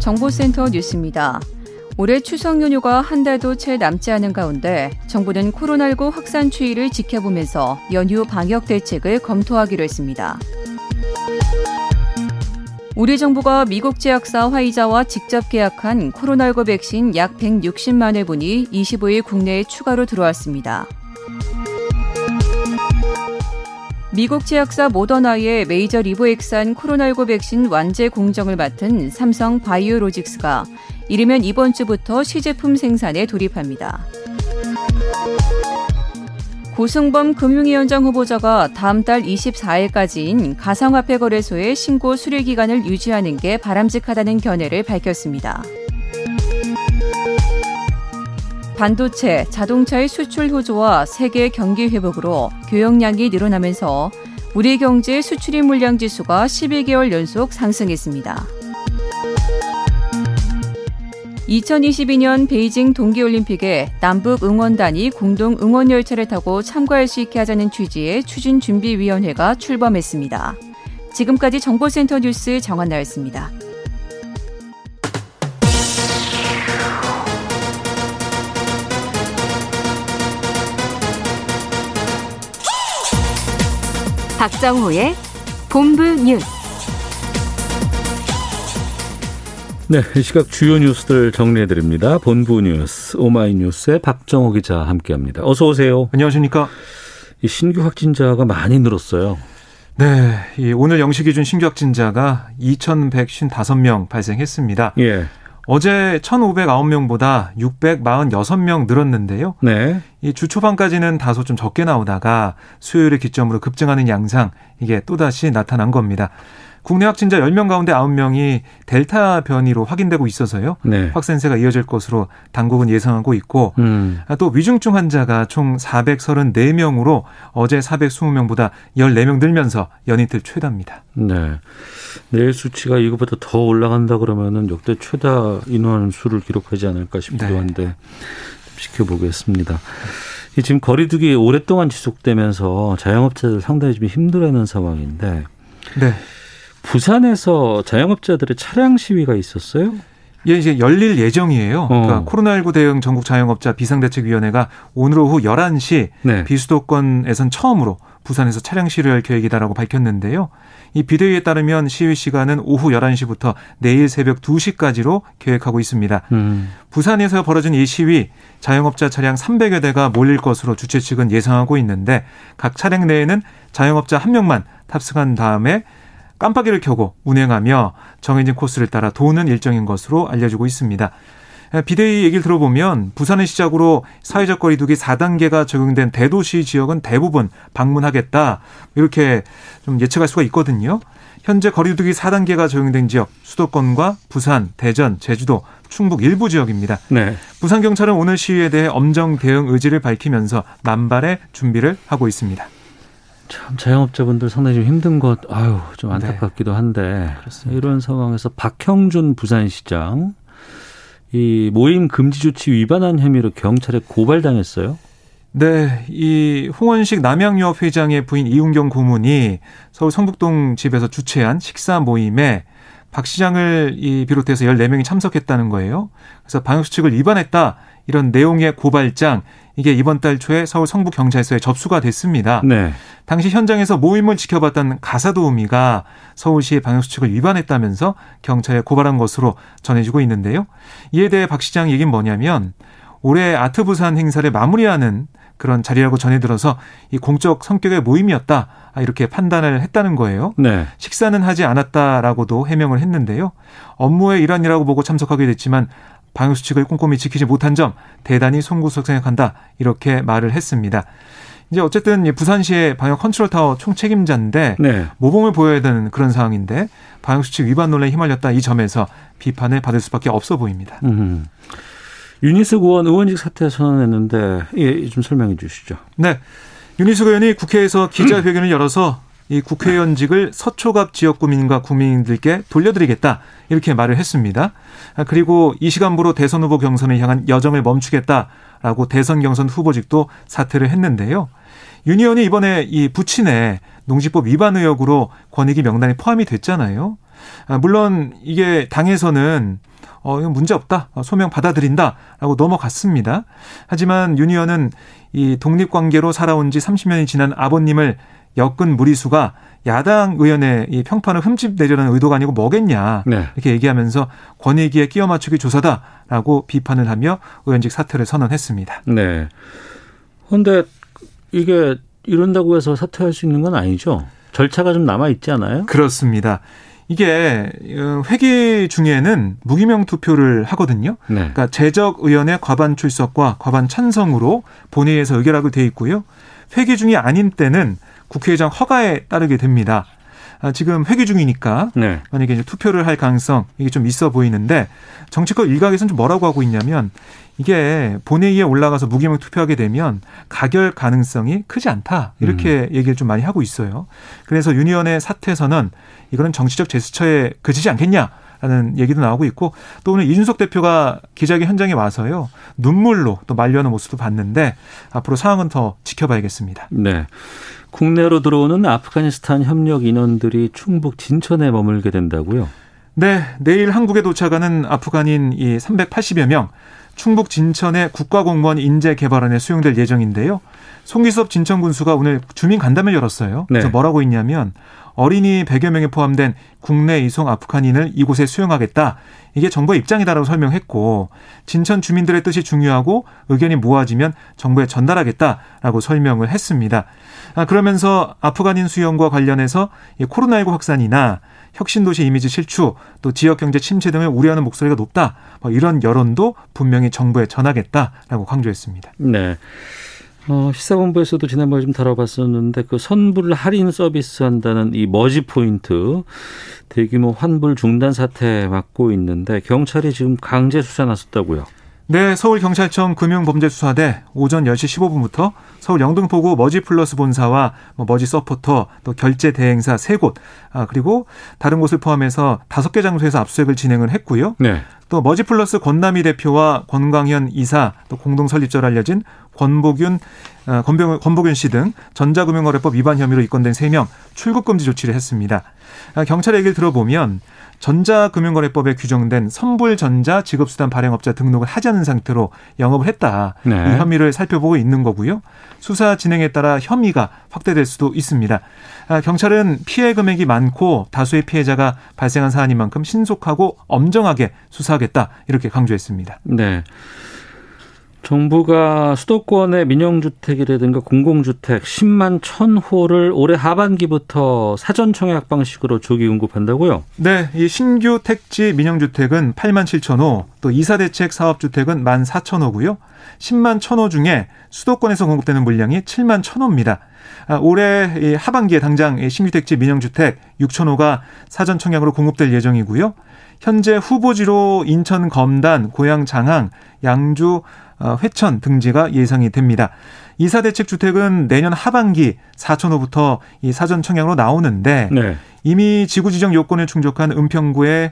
정보센터 뉴스입니다. 올해 추석 연휴가 한 달도 채 남지 않은 가운데 정부는 코로나19 확산 추이를 지켜보면서 연휴 방역 대책을 검토하기로 했습니다. 우리 정부가 미국 제약사 화이자와 직접 계약한 코로나19 백신 약 160만 회분이 25일 국내에 추가로 들어왔습니다. 미국 제약사 모더나의 메이저 리보액산 코로나19 백신 완제 공정을 맡은 삼성 바이오로직스가 이르면 이번 주부터 시제품 생산에 돌입합니다. 고승범 금융위원장 후보자가 다음 달 24일까지인 가상화폐 거래소의 신고 수리 기간을 유지하는 게 바람직하다는 견해를 밝혔습니다. 반도체, 자동차의 수출 호조와 세계 경기 회복으로 교역량이 늘어나면서 우리 경제 수출입 물량 지수가 11개월 연속 상승했습니다. 2022년 베이징 동계올림픽에 남북 응원단이 공동 응원 열차를 타고 참가할 수 있게 하자는 취지의 추진준비위원회가 출범했습니다. 지금까지 정보센터 뉴스 정한나였습니다. 박정호의 본부 뉴스. 네, 이 시각 주요 뉴스들 정리해 드립니다. 본부 뉴스 오마이뉴스의 박정호 기자 함께합니다. 어서 오세요. 안녕하십니까? 이 신규 확진자가 많이 늘었어요. 네, 이 오늘 영시 기준 신규 확진자가 2,155명 발생했습니다. 예. 어제 1,509명보다 646명 늘었는데요. 네. 이 주 초반까지는 다소 좀 적게 나오다가 수요일을 기점으로 급증하는 양상 이게 또다시 나타난 겁니다. 국내 확진자 10명 가운데 9명이 델타 변이로 확인되고 있어서요. 네. 확산세가 이어질 것으로 당국은 예상하고 있고 음. 또 위중증 환자가 총 434명으로 어제 420명보다 14명 늘면서 연이틀 최다입니다. 네. 내일 수치가 이거보다 더 올라간다 그러면은 역대 최다 인원 수를 기록하지 않을까 싶기도 네. 한데 좀 지켜보겠습니다. 이 지금 거리두기 오랫동안 지속되면서 자영업자들 상당히 좀 힘들어하는 상황인데 네. 부산에서 자영업자들의 차량 시위가 있었어요? 예, 이제 열릴 예정이에요. 어. 그러니까 코로나19 대응 전국 자영업자 비상대책위원회가 오늘 오후 11시 네. 비수도권에선 처음으로 부산에서 차량 시위를 할 계획이다라고 밝혔는데요. 이 비대위에 따르면 시위 시간은 오후 11시부터 내일 새벽 2시까지로 계획하고 있습니다. 음. 부산에서 벌어진 이 시위 자영업자 차량 300여 대가 몰릴 것으로 주최 측은 예상하고 있는데 각 차량 내에는 자영업자 한 명만 탑승한 다음에 깜빡이를 켜고 운행하며 정해진 코스를 따라 도는 일정인 것으로 알려지고 있습니다. 비대위 얘기를 들어보면 부산을 시작으로 사회적 거리두기 4단계가 적용된 대도시 지역은 대부분 방문하겠다. 이렇게 좀 예측할 수가 있거든요. 현재 거리두기 4단계가 적용된 지역 수도권과 부산, 대전, 제주도, 충북 일부 지역입니다. 네. 부산 경찰은 오늘 시위에 대해 엄정 대응 의지를 밝히면서 만발의 준비를 하고 있습니다. 참 자영업자분들 상당히 좀 힘든 것, 아유 좀 안타깝기도 한데 네. 그렇습니다. 이런 상황에서 박형준 부산시장 이 모임 금지 조치 위반한 혐의로 경찰에 고발당했어요. 네, 이 홍원식 남양유업 회장의 부인 이웅경 고문이 서울 성북동 집에서 주최한 식사 모임에 박 시장을 이 비롯해서 14명이 참석했다는 거예요. 그래서 방역 수칙을 위반했다. 이런 내용의 고발장 이게 이번 달 초에 서울 성북 경찰서에 접수가 됐습니다. 네. 당시 현장에서 모임을 지켜봤던 가사 도우미가 서울시의 방역수칙을 위반했다면서 경찰에 고발한 것으로 전해지고 있는데요. 이에 대해 박 시장 얘기는 뭐냐면 올해 아트 부산 행사를 마무리하는 그런 자리라고 전해 들어서 이 공적 성격의 모임이었다 이렇게 판단을 했다는 거예요. 네. 식사는 하지 않았다라고도 해명을 했는데요. 업무의 일환이라고 보고 참석하게 됐지만 방역수칙을 꼼꼼히 지키지 못한 점 대단히 송구스럽 생각한다 이렇게 말을 했습니다. 이제 어쨌든 이 부산시의 방역 컨트롤 타워 총 책임자인데 네. 모범을 보여야 되는 그런 상황인데 방역 수칙 위반 논란에 휘말렸다 이 점에서 비판을 받을 수밖에 없어 보입니다. 음. 윤희숙 의원 의원직 사퇴 선언했는데 예, 좀 설명해 주시죠. 네. 윤희숙 의원이 국회에서 기자회견을 열어서 이 국회의원직을 서초갑 지역 구민과 국민들께 돌려드리겠다 이렇게 말을 했습니다. 아, 그리고 이 시간부로 대선 후보 경선을 향한 여정을 멈추겠다라고 대선 경선 후보직도 사퇴를 했는데요. 윤 의원이 이번에 이 부친의 농지법 위반 의혹으로 권익위 명단에 포함이 됐잖아요. 아, 물론 이게 당에서는 어, 이건 문제 없다. 어, 소명 받아들인다라고 넘어갔습니다. 하지만 윤 의원은 이 독립 관계로 살아온 지 30년이 지난 아버님을 엮은 무리수가 야당 의원의 이 평판을 흠집 내려는 의도가 아니고 뭐겠냐. 네. 이렇게 얘기하면서 권익위에 끼워 맞추기 조사다라고 비판을 하며 의원직 사퇴를 선언했습니다. 네. 그런데 이게 이런다고 해서 사퇴할 수 있는 건 아니죠. 절차가 좀 남아 있지 않아요? 그렇습니다. 이게 어, 회기 중에는 무기명 투표를 하거든요. 네. 그러니까 재적 의원의 과반 출석과 과반 찬성으로 본회의에서 의결하게 돼 있고요. 회기 중이 아닌 때는 국회의장 허가에 따르게 됩니다. 아, 지금 회기 중이니까 네. 만약에 이제 투표를 할 가능성 이게 좀 있어 보이는데 정치권 일각에서는 좀 뭐라고 하고 있냐면 이게 본회의에 올라가서 무기명 투표하게 되면 가결 가능성이 크지 않다 이렇게 얘기를 좀 많이 하고 있어요. 그래서 유니언의 사퇴 선언 이거는 정치적 제스처에 그치지 않겠냐. 라는 얘기도 나오고 있고 또 오늘 이준석 대표가 기자회견 현장에 와서요 눈물로 또 만류하는 모습도 봤는데 앞으로 상황은 더 지켜봐야겠습니다. 네. 국내로 들어오는 아프가니스탄 협력 인원들이 충북 진천에 머물게 된다고요. 네, 내일 한국에 도착하는 아프간인 이 380여 명 충북 진천의 국가공무원 인재개발원에 수용될 예정인데요. 송기섭 진천군수가 오늘 주민 간담회를 열었어요. 그래서 네. 뭐라고 했냐면 어린이 100여 명에 포함된 국내 이송 아프간인을 이곳에 수용하겠다. 이게 정부의 입장이다라고 설명했고 진천 주민들의 뜻이 중요하고 의견이 모아지면 정부에 전달하겠다라고 설명을 했습니다. 아, 그러면서 아프간인 수용과 관련해서 이 코로나19 확산이나 혁신도시 이미지 실추, 또 지역경제 침체 등을 우려하는 목소리가 높다. 뭐 이런 여론도 분명히 정부에 전하겠다라고 강조했습니다. 네. 어, 시사본부에서도 지난번에 좀 다뤄봤었는데 그 선불 할인 서비스 한다는 이 머지 포인트 대규모 환불 중단 사태 맡고 있는데 경찰이 지금 강제 수사 나섰다고요. 네, 서울경찰청 금융범죄수사대 오전 10시 15분부터 서울 영등포구 머지플러스 본사와 뭐 머지 서포터 또 결제 대행사 세 곳, 아, 그리고 다른 곳을 포함해서 다섯 개 장소에서 압수수색을 진행을 했고요. 네. 또 머지플러스 권남희 대표와 권광현 이사 또 공동 설립자로 알려진 권복윤 어, 권병- 권복윤 씨 등 전자금융거래법 위반 혐의로 입건된 세 명 출국 금지 조치를 했습니다. 아, 경찰 얘기를 들어보면 전자금융거래법에 규정된 선불전자 지급수단 발행업자 등록을 하지 않은 상태로 영업을 했다. 네. 이 혐의를 살펴보고 있는 거고요. 수사 진행에 따라 혐의가 확대될 수도 있습니다. 아, 경찰은 피해 금액이 많고 다수의 피해자가 발생한 사안인 만큼 신속하고 엄정하게 수사하겠다 이렇게 강조했습니다. 네. 정부가 수도권의 민영주택이라든가 공공주택 10만 1000호를 올해 하반기부터 사전 청약 방식으로 조기 공급한다고요? 네, 이 신규 택지 민영주택은 8만 7천 호, 또 이사 대책 사업 주택은 1만 4천 호고요. 10만 1천 호 중에 수도권에서 공급되는 물량이 7만 1천 호입니다. 아, 올해 이 하반기에 당장 이 신규 택지 민영주택 6천 호가 사전 청약으로 공급될 예정이고요. 현재 후보지로 인천 검단, 고양 장항, 양주, 어, 회천 등지가 예상이 됩니다. 이사 대책 주택은 내년 하반기 4천 호부터 이 사전 청약으로 나오는데 네. 이미 지구 지정 요건을 충족한 은평구의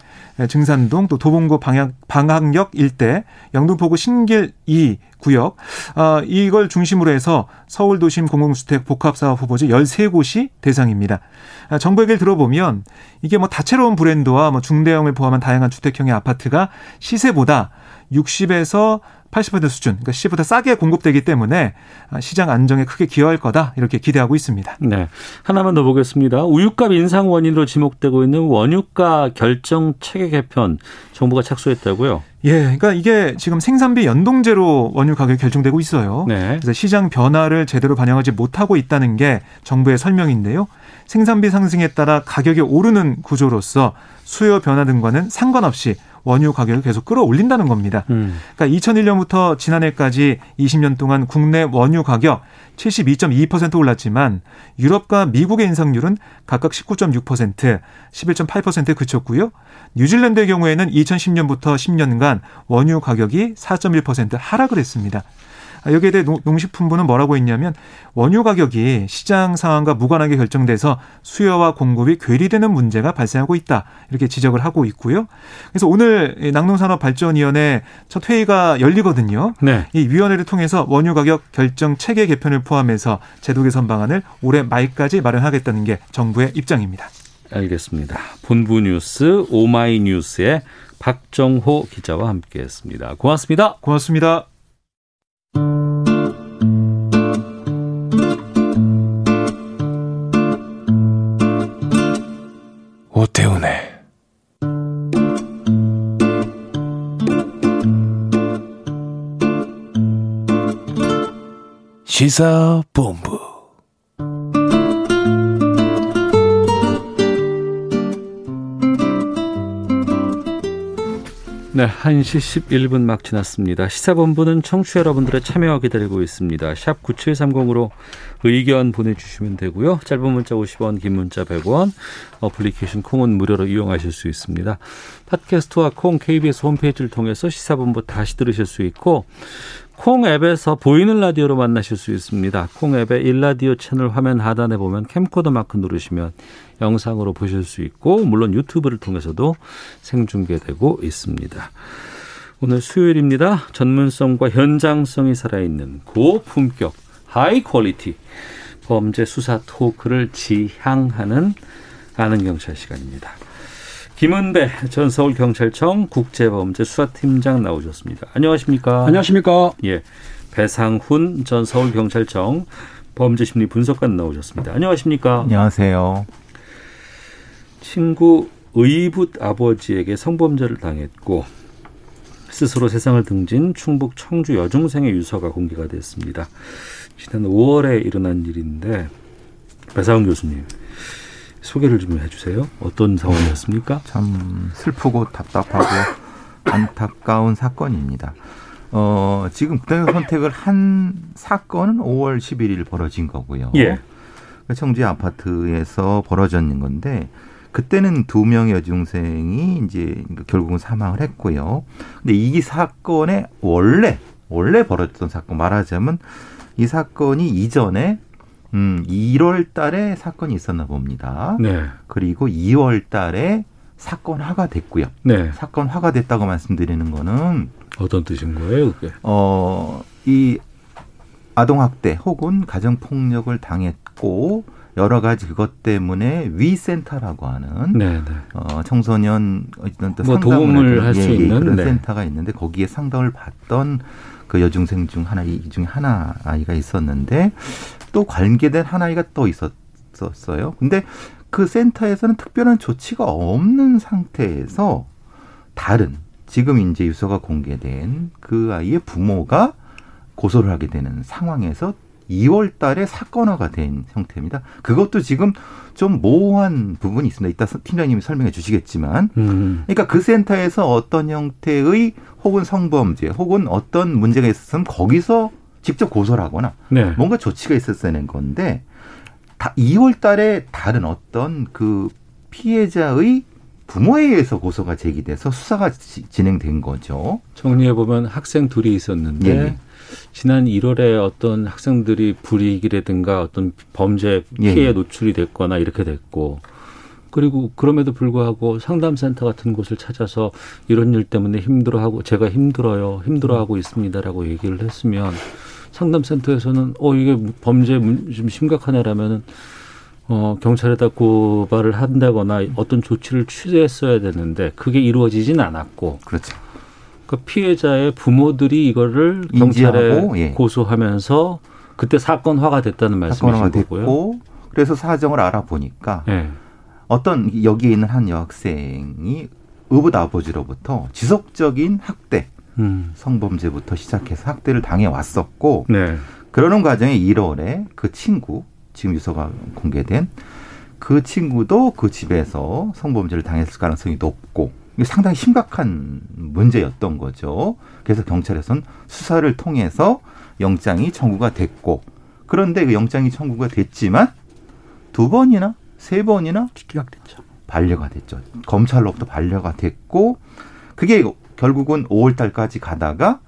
증산동 또 도봉구 방향, 방학역 일대 영등포구 신길 2 구역 어, 이걸 중심으로 해서 서울 도심 공공주택 복합사업 후보지 13곳이 대상입니다. 아, 정부 얘기를 들어보면 이게 뭐 다채로운 브랜드와 뭐 중대형을 포함한 다양한 주택형의 아파트가 시세보다 60에서 80% 수준, 그러니까 시세보다 싸게 공급되기 때문에 시장 안정에 크게 기여할 거다 이렇게 기대하고 있습니다. 네. 하나만 더 보겠습니다. 우유값 인상 원인으로 지목되고 있는 원유가 결정 체계 개편 정부가 착수했다고요? 예, 그러니까 이게 지금 생산비 연동제로 원유 가격이 결정되고 있어요. 네. 그래서 시장 변화를 제대로 반영하지 못하고 있다는 게 정부의 설명인데요. 생산비 상승에 따라 가격이 오르는 구조로서 수요 변화 등과는 상관없이 원유 가격을 계속 끌어올린다는 겁니다. 음. 그러니까 2001년부터 지난해까지 20년 동안 국내 원유 가격 72.2% 올랐지만 유럽과 미국의 인상률은 각각 19.6%, 11.8%에 그쳤고요. 뉴질랜드의 경우에는 2010년부터 10년간 원유 가격이 4.1% 하락을 했습니다. 아, 여기에 대해 농식품부는 뭐라고 했냐면 원유 가격이 시장 상황과 무관하게 결정돼서 수요와 공급이 괴리되는 문제가 발생하고 있다. 이렇게 지적을 하고 있고요. 그래서 오늘 낙농산업발전위원회 첫 회의가 열리거든요. 네. 이 위원회를 통해서 원유 가격 결정 체계 개편을 포함해서 제도 개선 방안을 올해 말까지 마련하겠다는 게 정부의 입장입니다. 알겠습니다. 본부 뉴스 오마이뉴스의 박정호 기자와 함께했습니다. 고맙습니다. 고맙습니다. 시사본부 네, 1시 11분 막 지났습니다. 시사본부는 청취자 여러분들의 참여와 기다리고 있습니다. 샵 9730으로 의견 보내주시면 되고요. 짧은 문자 50원, 긴 문자 100원, 어플리케이션 콩은 무료로 이용하실 수 있습니다. 팟캐스트와 콩 KBS 홈페이지를 통해서 시사본부 다시 들으실 수 있고 콩 앱에서 보이는 라디오로 만나실 수 있습니다. 콩 앱의 1라디오 채널 화면 하단에 보면 캠코더 마크 누르시면 영상으로 보실 수 있고 물론 유튜브를 통해서도 생중계되고 있습니다. 오늘 수요일입니다. 전문성과 현장성이 살아있는 고품격 high quality 범죄 수사 토크를 지향하는 아는 경찰 시간입니다. 김은배 전 서울경찰청 국제범죄수사팀장 나오셨습니다. 안녕하십니까? 안녕하십니까? 예. 배상훈 전 서울경찰청 범죄심리 분석관 나오셨습니다. 안녕하십니까? 안녕하세요. 친구 의붓 아버지에게 성범죄를 당했고 스스로 세상을 등진 충북 청주 여중생의 유서가 공개가 됐습니다. 지난 5월에 일어난 일인데 배상훈 교수님 소개를 좀 해주세요. 어떤 상황이었습니까? 참 슬프고 답답하고 안타까운 사건입니다. 어, 지금 그때 선택을 한 사건은 5월 11일 벌어진 거고요. 예. 청주 아파트에서 벌어졌는 건데 그때는 두 명의 여중생이 이제 결국은 사망을 했고요. 근데 이 사건의 원래 원래 벌어졌던 사건 말하자면 이 사건이 이전에 음, 1월 달에 사건이 있었나 봅니다. 네. 그리고 2월 달에 사건화가 됐고요. 네. 사건화가 됐다고 말씀드리는 거는 어떤 뜻인 거예요, 그게? 어, 이 아동학대 혹은 가정폭력을 당했고 여러 가지 그것 때문에 위센터라고 하는 네, 네. 어, 청소년 어떤 또뭐 도움을 할수 예, 예, 있는, 그런 네. 센터가 있는데 거기에 상담을 받던 그 여중생 중 하나 이 중에 하나 아이가 있었는데 또 관계된 한 아이가 또 있었어요. 근데 그 센터에서는 특별한 조치가 없는 상태에서 다른 지금 이제 유서가 공개된 그 아이의 부모가 고소를 하게 되는 상황에서 2월 달에 사건화가 된 형태입니다. 그것도 지금 좀 모호한 부분이 있습니다. 이따 팀장님이 설명해 주시겠지만. 음. 그러니까 그 센터에서 어떤 형태의 혹은 성범죄 혹은 어떤 문제가 있었으면 거기서 직접 고소를 하거나 네. 뭔가 조치가 있었어야 하는 건데 다 2월 달에 다른 어떤 그 피해자의 부모에 의해서 고소가 제기돼서 수사가 지- 진행된 거죠. 정리해 보면 학생 둘이 있었는데 예, 예. 지난 1월에 어떤 학생들이 불이익이라든가 어떤 범죄 예, 피해에 예. 노출이 됐거나 이렇게 됐고 그리고 그럼에도 불구하고 상담센터 같은 곳을 찾아서 이런 일 때문에 힘들어하고 제가 힘들어요 힘들어하고 있습니다라고 얘기를 했으면 상담센터에서는 어 이게 범죄 문- 좀 심각하네라면은 어 경찰에다 고발을 한다거나 어떤 조치를 취재했어야 되는데 그게 이루어지진 않았고 그렇죠. 그 피해자의 부모들이 이거를 경찰에 인지하고, 예. 고소하면서 그때 사건화가 됐다는 말씀이신 거고요. 됐고 그래서 사정을 알아보니까 예. 어떤 여기에 있는 한 여학생이 의붓 아버지로부터 지속적인 학대, 음. 성범죄부터 시작해서 학대를 당해 왔었고 네. 그러는 과정에 1월에 그 친구 지금 유서가 공개된 그 친구도 그 집에서 성범죄를 당했을 가능성이 높고 상당히 심각한 문제였던 거죠. 그래서 경찰에서는 수사를 통해서 영장이 청구가 됐고 그런데 그 영장이 청구가 됐지만 두 번이나 세 번이나 기각됐죠. 반려가 됐죠. 검찰로부터 반려가 됐고 그게 결국은 5월 달까지 가다가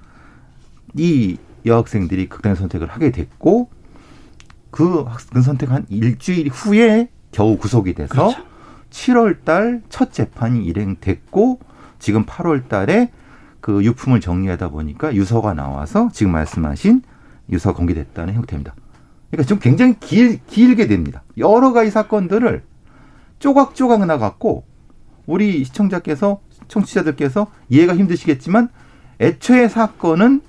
이 여학생들이 극단 선택을 하게 됐고 그 학생 선택 한 일주일 후에 겨우 구속이 돼서 그렇죠. 7월 달 첫 재판이 일행됐고 지금 8월 달에 그 유품을 정리하다 보니까 유서가 나와서 지금 말씀하신 유서 공개됐다는 형태입니다. 그러니까 좀 굉장히 길, 길게 됩니다. 여러 가지 사건들을 쪼각쪼각 나갔고 우리 시청자께서 청취자들께서 이해가 힘드시겠지만 애초에 사건은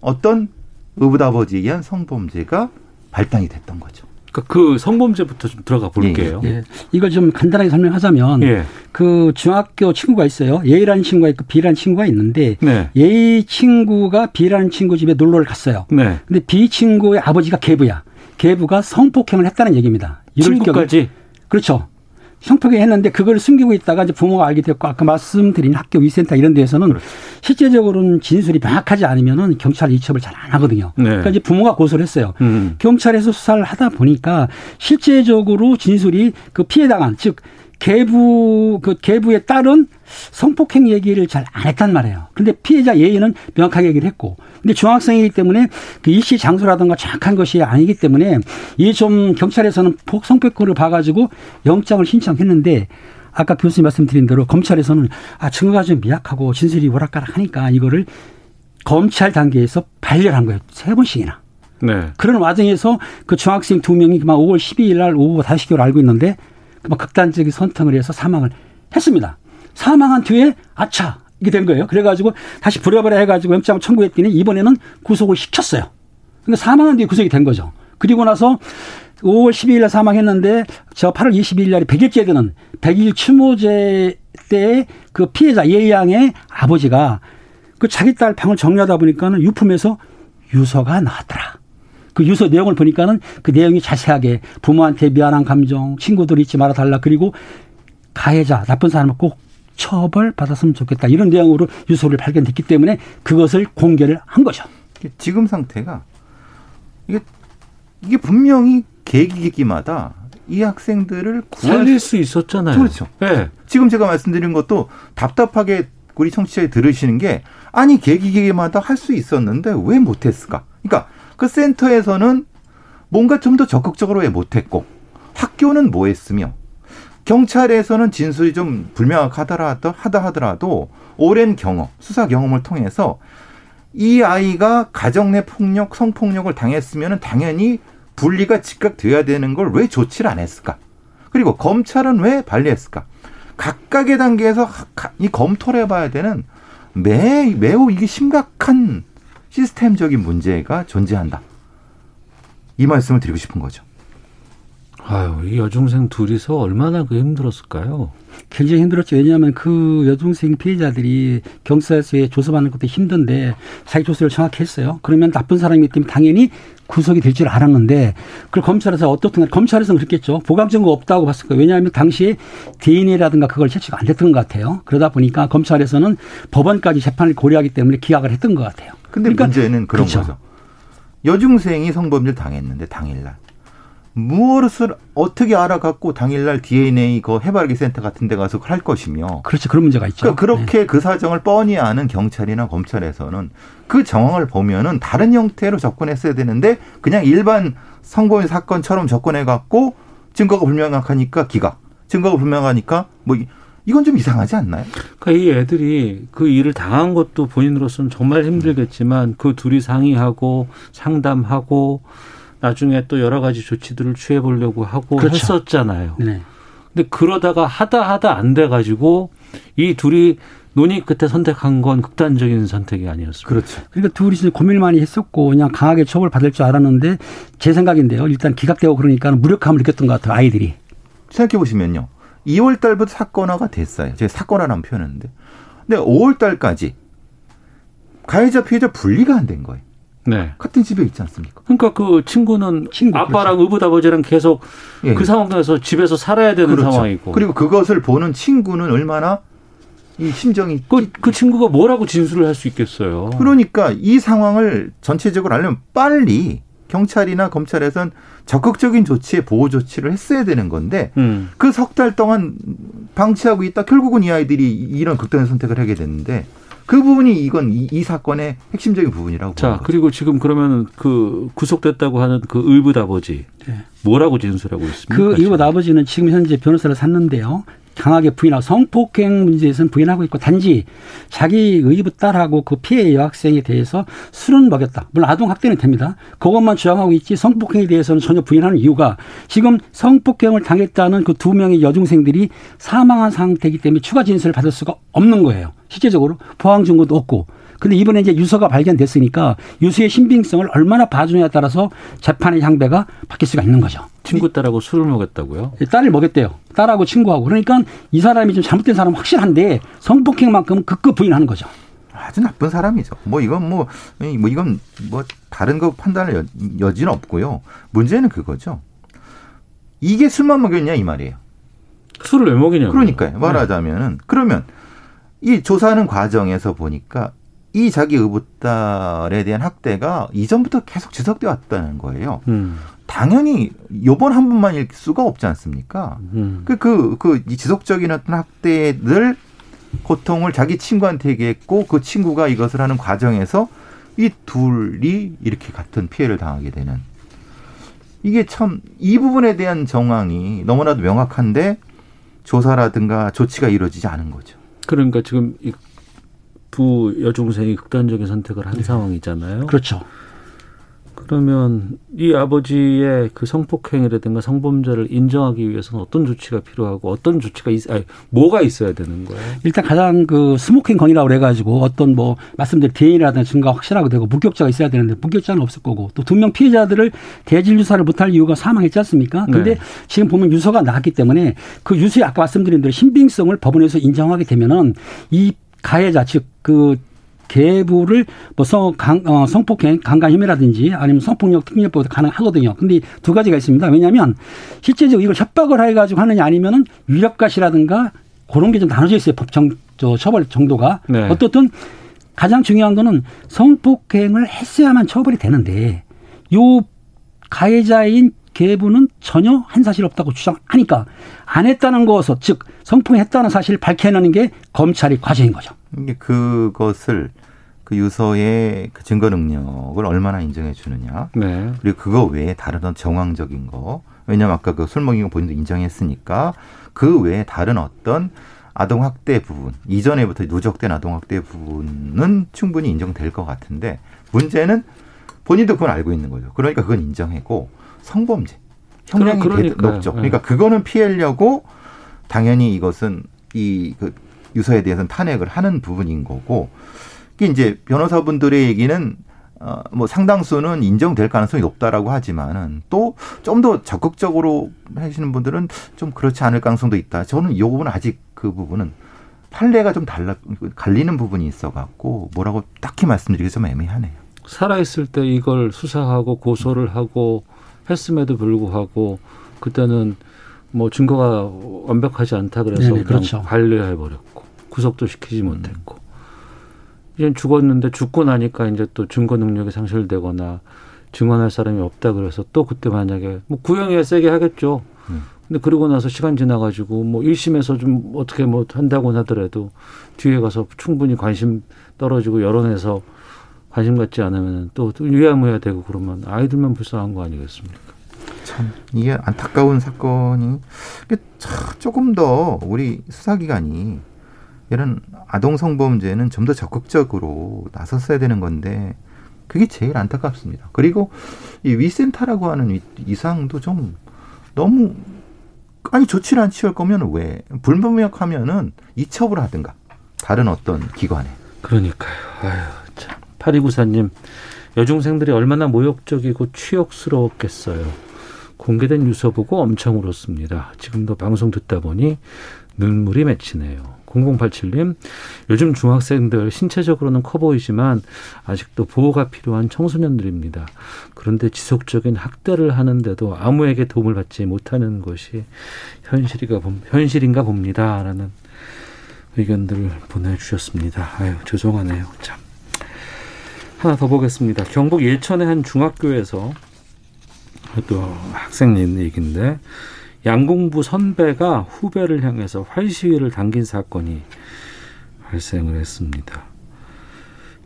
어떤 의붓아버지에 의한 성범죄가 발단이 됐던 거죠. 그러니까 그 성범죄부터 좀 들어가 볼게요. 예. 이걸 좀 간단하게 설명하자면 예. 그 중학교 친구가 있어요. A라는 친구가 있고 B라는 친구가 있는데 네. A 친구가 B라는 친구 집에 놀러를 갔어요. 네. 근데 B 친구의 아버지가 계부야. 계부가 성폭행을 했다는 얘기입니다. 이럴 경우- 친구까지 그렇죠. 성폭행 했는데 그걸 숨기고 있다가 이제 부모가 알게 됐고 아까 말씀드린 학교 위센터 이런 데에서는 그렇죠. 실제적으로는 진술이 명확하지 않으면은 경찰 이첩을 잘 안 하거든요. 네. 그러니까 이제 부모가 고소를 했어요. 음. 경찰에서 수사를 하다 보니까 실제적으로 진술이 그 피해 당한 즉 계부 그 계부의 딸은 성폭행 얘기를 잘 안 했단 말이에요. 근데 피해자 A는 명확하게 얘기를 했고, 근데 중학생이기 때문에 그 일시 장소라든가 정확한 것이 아니기 때문에 이 좀 경찰에서는 폭 성폭행을 봐가지고 영장을 신청했는데 아까 교수님 말씀드린 대로 검찰에서는 아 증거가 좀 미약하고 진술이 오락가락 하니까 이거를 검찰 단계에서 반려를 한 거예요. 세 번씩이나. 네. 그런 와중에서 그 중학생 두 명이 그만 5월 12일 날 오후 5시경을 알고 있는데 극단적인 선택을 해서 사망을 했습니다. 사망한 뒤에 아차 이게 된 거예요. 그래가지고 다시 부랴부랴 해가지고 영장을 청구했더니 이번에는 구속을 시켰어요. 그러니까 사망한 뒤에 구속이 된 거죠. 그리고 나서 5월 12일 날 사망했는데 저 8월 22일 날이 100일째 되는 100일 추모제 때 그 피해자 예 양의 아버지가 그 자기 딸 방을 정리하다 보니까는 유품에서 유서가 나왔더라. 그 유서 내용을 보니까는 그 내용이 자세하게 부모한테 미안한 감정, 친구들 잊지 말아 달라. 그리고 가해자, 나쁜 사람을 꼭 처벌 받았으면 좋겠다. 이런 내용으로 유서를 발견됐기 때문에 그것을 공개를 한 거죠. 지금 상태가 이게 이게 분명히 계기기마다 이 학생들을 구할 살릴 수 있었잖아요. 그렇죠. 네. 지금 제가 말씀드린 것도 답답하게 우리 청취자에 들으시는 게 아니 계기계마다 할 수 있었는데 왜 못했을까? 그러니까 그 센터에서는 뭔가 좀 더 적극적으로 왜 못했고 학교는 뭐 했으며 경찰에서는 진술이 좀 불명확하더라도 하다 하더라도 오랜 경험 수사 경험을 통해서 이 아이가 가정 내 폭력 성폭력을 당했으면 당연히 분리가 즉각 돼야 되는 걸 왜 조치를 안 했을까? 그리고 검찰은 왜 반리했을까? 각각의 단계에서 이 검토를 해봐야 되는 매, 매우 이게 심각한 시스템적인 문제가 존재한다. 이 말씀을 드리고 싶은 거죠. 아유, 이 여중생 둘이서 얼마나 그 힘들었을까요? 굉장히 힘들었죠. 왜냐하면 그 여중생 피해자들이 경찰서에 조사받는 것도 힘든데 자기 조사를 정확히 했어요. 그러면 나쁜 사람이기 때문에 당연히 구속이 될 줄 알았는데 그걸 검찰에서 어떻든 검찰에서는 그랬겠죠. 보강 증거 없다고 봤을 거예요. 왜냐하면 당시에 DNA라든가 그걸 채취가 안 됐던 것 같아요. 그러다 보니까 검찰에서는 법원까지 재판을 고려하기 때문에 기각을 했던 것 같아요. 근데 그러니까 문제는 그런 그렇죠. 거죠. 여중생이 성범죄를 당했는데 당일날 무엇을 어떻게 알아갖고 당일날 DNA 그 해바라기 센터 같은 데 가서 할 것이며 그렇죠. 그런 문제가 있죠. 그러니까 그렇게 그 사정을 뻔히 아는 경찰이나 검찰에서는 그 정황을 보면은 다른 형태로 접근했어야 되는데 그냥 일반 성범죄 사건처럼 접근해 갖고 증거가 불명확하니까 기각, 증거가 불명하니까 뭐 이- 이건 좀 이상하지 않나요? 그러니까 이 애들이 그 일을 당한 것도 본인으로서는 정말 힘들겠지만 그 둘이 상의하고 상담하고 나중에 또 여러 가지 조치들을 취해 보려고 하고 그렇죠. 했었잖아요. 네. 근데 그러다가 하다 하다 안 돼 가지고 이 둘이 논의 끝에 선택한 건 극단적인 선택이 아니었습니다. 그렇죠. 그러니까 둘이 진짜 고민을 많이 했었고 그냥 강하게 처벌 받을 줄 알았는데 제 생각인데요. 일단 기각되고 그러니까 무력감을 느꼈던 것 같아요. 아이들이. 생각해 보시면요. 2월 달부터 사건화가 됐어요. 제가 사건화라는 표현했는데. 근데 5월 달까지 가해자 피해자 분리가 안 된 거예요. 네. 같은 집에 있지 않습니까? 그러니까 그 친구는 친구, 아빠랑 의붓 아버지랑 계속 예. 그 상황에서 집에서 살아야 되는 그렇죠. 상황이고. 그리고 그것을 보는 친구는 얼마나 이 심정이 그, 그 친구가 뭐라고 진술을 할 수 있겠어요. 그러니까 이 상황을 전체적으로 알려면 빨리 경찰이나 검찰에선 적극적인 조치에 보호 조치를 했어야 되는 건데 음. 그석 달 동안 방치하고 있다 결국은 이 아이들이 이런 극단의 선택을 하게 됐는데 그 부분이 이건 이, 이 사건의 핵심적인 부분이라고 자. 그리고 지금 그러면 그 구속됐다고 하는 그 의붓 아버지 네. 뭐라고 진술하고 있습니까? 그 지금? 아버지는 지금 현재 변호사를 샀는데요. 강하게 부인하고 성폭행 문제에서는 부인하고 있고 단지 자기 의붓 딸하고 그 피해 여학생에 대해서 술은 먹였다. 물론 아동 학대는 됩니다. 그것만 주장하고 있지 성폭행에 대해서는 전혀 부인하는 이유가 지금 성폭행을 당했다는 그 두 명의 여중생들이 사망한 상태이기 때문에 추가 진술을 받을 수가 없는 거예요. 실제적으로 포항 증거도 없고. 근데 이번에 이제 유서가 발견됐으니까 유서의 신빙성을 얼마나 봐주냐에 따라서 재판의 향배가 바뀔 수가 있는 거죠. 친구 딸하고 술을 먹였다고요? 딸을 먹였대요. 딸하고 친구하고. 그러니까 이 사람이 좀 잘못된 사람은 확실한데 성폭행만큼은 극구 부인하는 거죠. 아주 나쁜 사람이죠. 뭐 이건 뭐, 뭐 이건 뭐 다른 거 판단할 여, 여지는 없고요. 문제는 그거죠. 이게 술만 먹였냐 이 말이에요. 술을 왜 먹이냐고. 그러니까요. 말하자면은 그러면 이 조사하는 과정에서 보니까 이 자기 의붓딸에 대한 학대가 이전부터 계속 지속돼 왔다는 거예요. 음. 당연히 요번 한 번만일 수가 없지 않습니까? 음. 그, 그, 그, 이 지속적인 어떤 학대를 고통을 자기 친구한테 얘기했고 그 친구가 이것을 하는 과정에서 이 둘이 이렇게 같은 피해를 당하게 되는 이게 참 이 부분에 대한 정황이 너무나도 명확한데 조사라든가 조치가 이루어지지 않은 거죠. 그러니까 지금 이부 여중생이 극단적인 선택을 한 상황이잖아요. 그렇죠. 그러면 이 아버지의 그 성폭행이라든가 성범죄를 인정하기 위해서는 어떤 조치가 필요하고 어떤 조치가 있, 아니, 뭐가 있어야 되는 거예요? 일단 가장 그 smoking gun이라고 그래가지고 어떤 뭐 말씀대로 DNA라든가 증거가 확실하게 되고 목격자가 있어야 되는데 목격자는 없을 거고 또 두 명 피해자들을 대질 수사를 못할 이유가 사망했지 않습니까? 근데 네. 지금 보면 유서가 나왔기 때문에 그 유서에 아까 말씀드린 대로 신빙성을 법원에서 인정하게 되면은 이 가해자 즉 그 계부를 뭐 성, 강, 어, 성폭행, 강간혐의라든지 아니면 성폭력 특례법도 가능하거든요. 근데 두 가지가 있습니다. 왜냐하면 실제적으로 이걸 협박을 해가지고 하느냐 아니면은 위력가시라든가 그런 게 좀 나눠져 있어요. 법정, 저 처벌 정도가. 네. 어떻든 가장 중요한 거는 성폭행을 했어야만 처벌이 되는데 요 가해자인 계부는 전혀 한 사실 없다고 주장하니까 안 했다는 것을 즉 성폭행했다는 사실을 밝혀내는 게 검찰의 과제인 거죠. 이게 그것을 그 유서의 그 증거 능력을 얼마나 인정해 주느냐. 네. 그리고 그거 외에 다른 정황적인 거. 왜냐면 아까 그 술 먹인 거 본인도 인정했으니까 그 외에 다른 어떤 아동 학대 부분, 이전에부터 누적된 아동 학대 부분은 충분히 인정될 것 같은데 문제는 본인도 그건 알고 있는 거죠. 그러니까 그건 인정했고 성범죄. 형량이 그러-. 높죠. 네. 그러니까 그거는 피하려고 당연히 이것은 이 그 유서에 대해서는 탄핵을 하는 부분인 거고 이게 이제 변호사분들의 얘기는 어, 뭐 상당수는 인정될 가능성이 높다라고 하지만은 또 좀 더 적극적으로 하시는 분들은 좀 그렇지 않을 가능성도 있다. 저는 이 부분은 아직 그 부분은 판례가 좀 달라 갈리는 부분이 있어 갖고 뭐라고 딱히 말씀드리기 좀 애매하네요. 살아 있을 때 이걸 수사하고 고소를 하고 했음에도 불구하고 그때는 뭐 증거가 완벽하지 않다 그래서 네네, 그냥 그렇죠. 반려해 버렸고 구속도 시키지 못했고 이제 죽었는데 죽고 나니까 이제 또 증거 능력이 상실되거나 증언할 사람이 없다 그래서 또 그때 만약에 뭐 구형에 세게 하겠죠. 음. 근데 그러고 나서 시간 지나가지고 뭐 1심에서 좀 어떻게 뭐 한다고는 하더라도 뒤에 가서 충분히 관심 떨어지고 여론에서 관심 갖지 않으면 또, 또 유야무야 되고 그러면 아이들만 불쌍한 거 아니겠습니까? 참 이게 안타까운 사건이 이게 조금 더 우리 수사기관이 이런 아동 성범죄는 좀 더 적극적으로 나섰어야 되는 건데 그게 제일 안타깝습니다. 그리고 이 위센터라고 하는 이- 이상도 좀 너무 아니 조치를 안 취할 거면 왜 불분명하면은 이첩을 하든가 다른 어떤 기관에 그러니까요. 아유, 참. 8294님, 여중생들이 얼마나 모욕적이고 취욕스러웠겠어요. 공개된 유서 보고 엄청 울었습니다. 지금도 방송 듣다 보니 눈물이 맺히네요. 0087님, 요즘 중학생들 신체적으로는 커 보이지만 아직도 보호가 필요한 청소년들입니다. 그런데 지속적인 학대를 하는데도 아무에게 도움을 받지 못하는 것이 현실이가, 봄- 현실인가 봅니다. 라는 의견들을 보내주셨습니다. 아유 죄송하네요. 참 하나 더 보겠습니다. 경북 예천의 한 중학교에서 또 학생 얘기인데 양공부 선배가 후배를 향해서 활시위를 당긴 사건이 발생을 했습니다.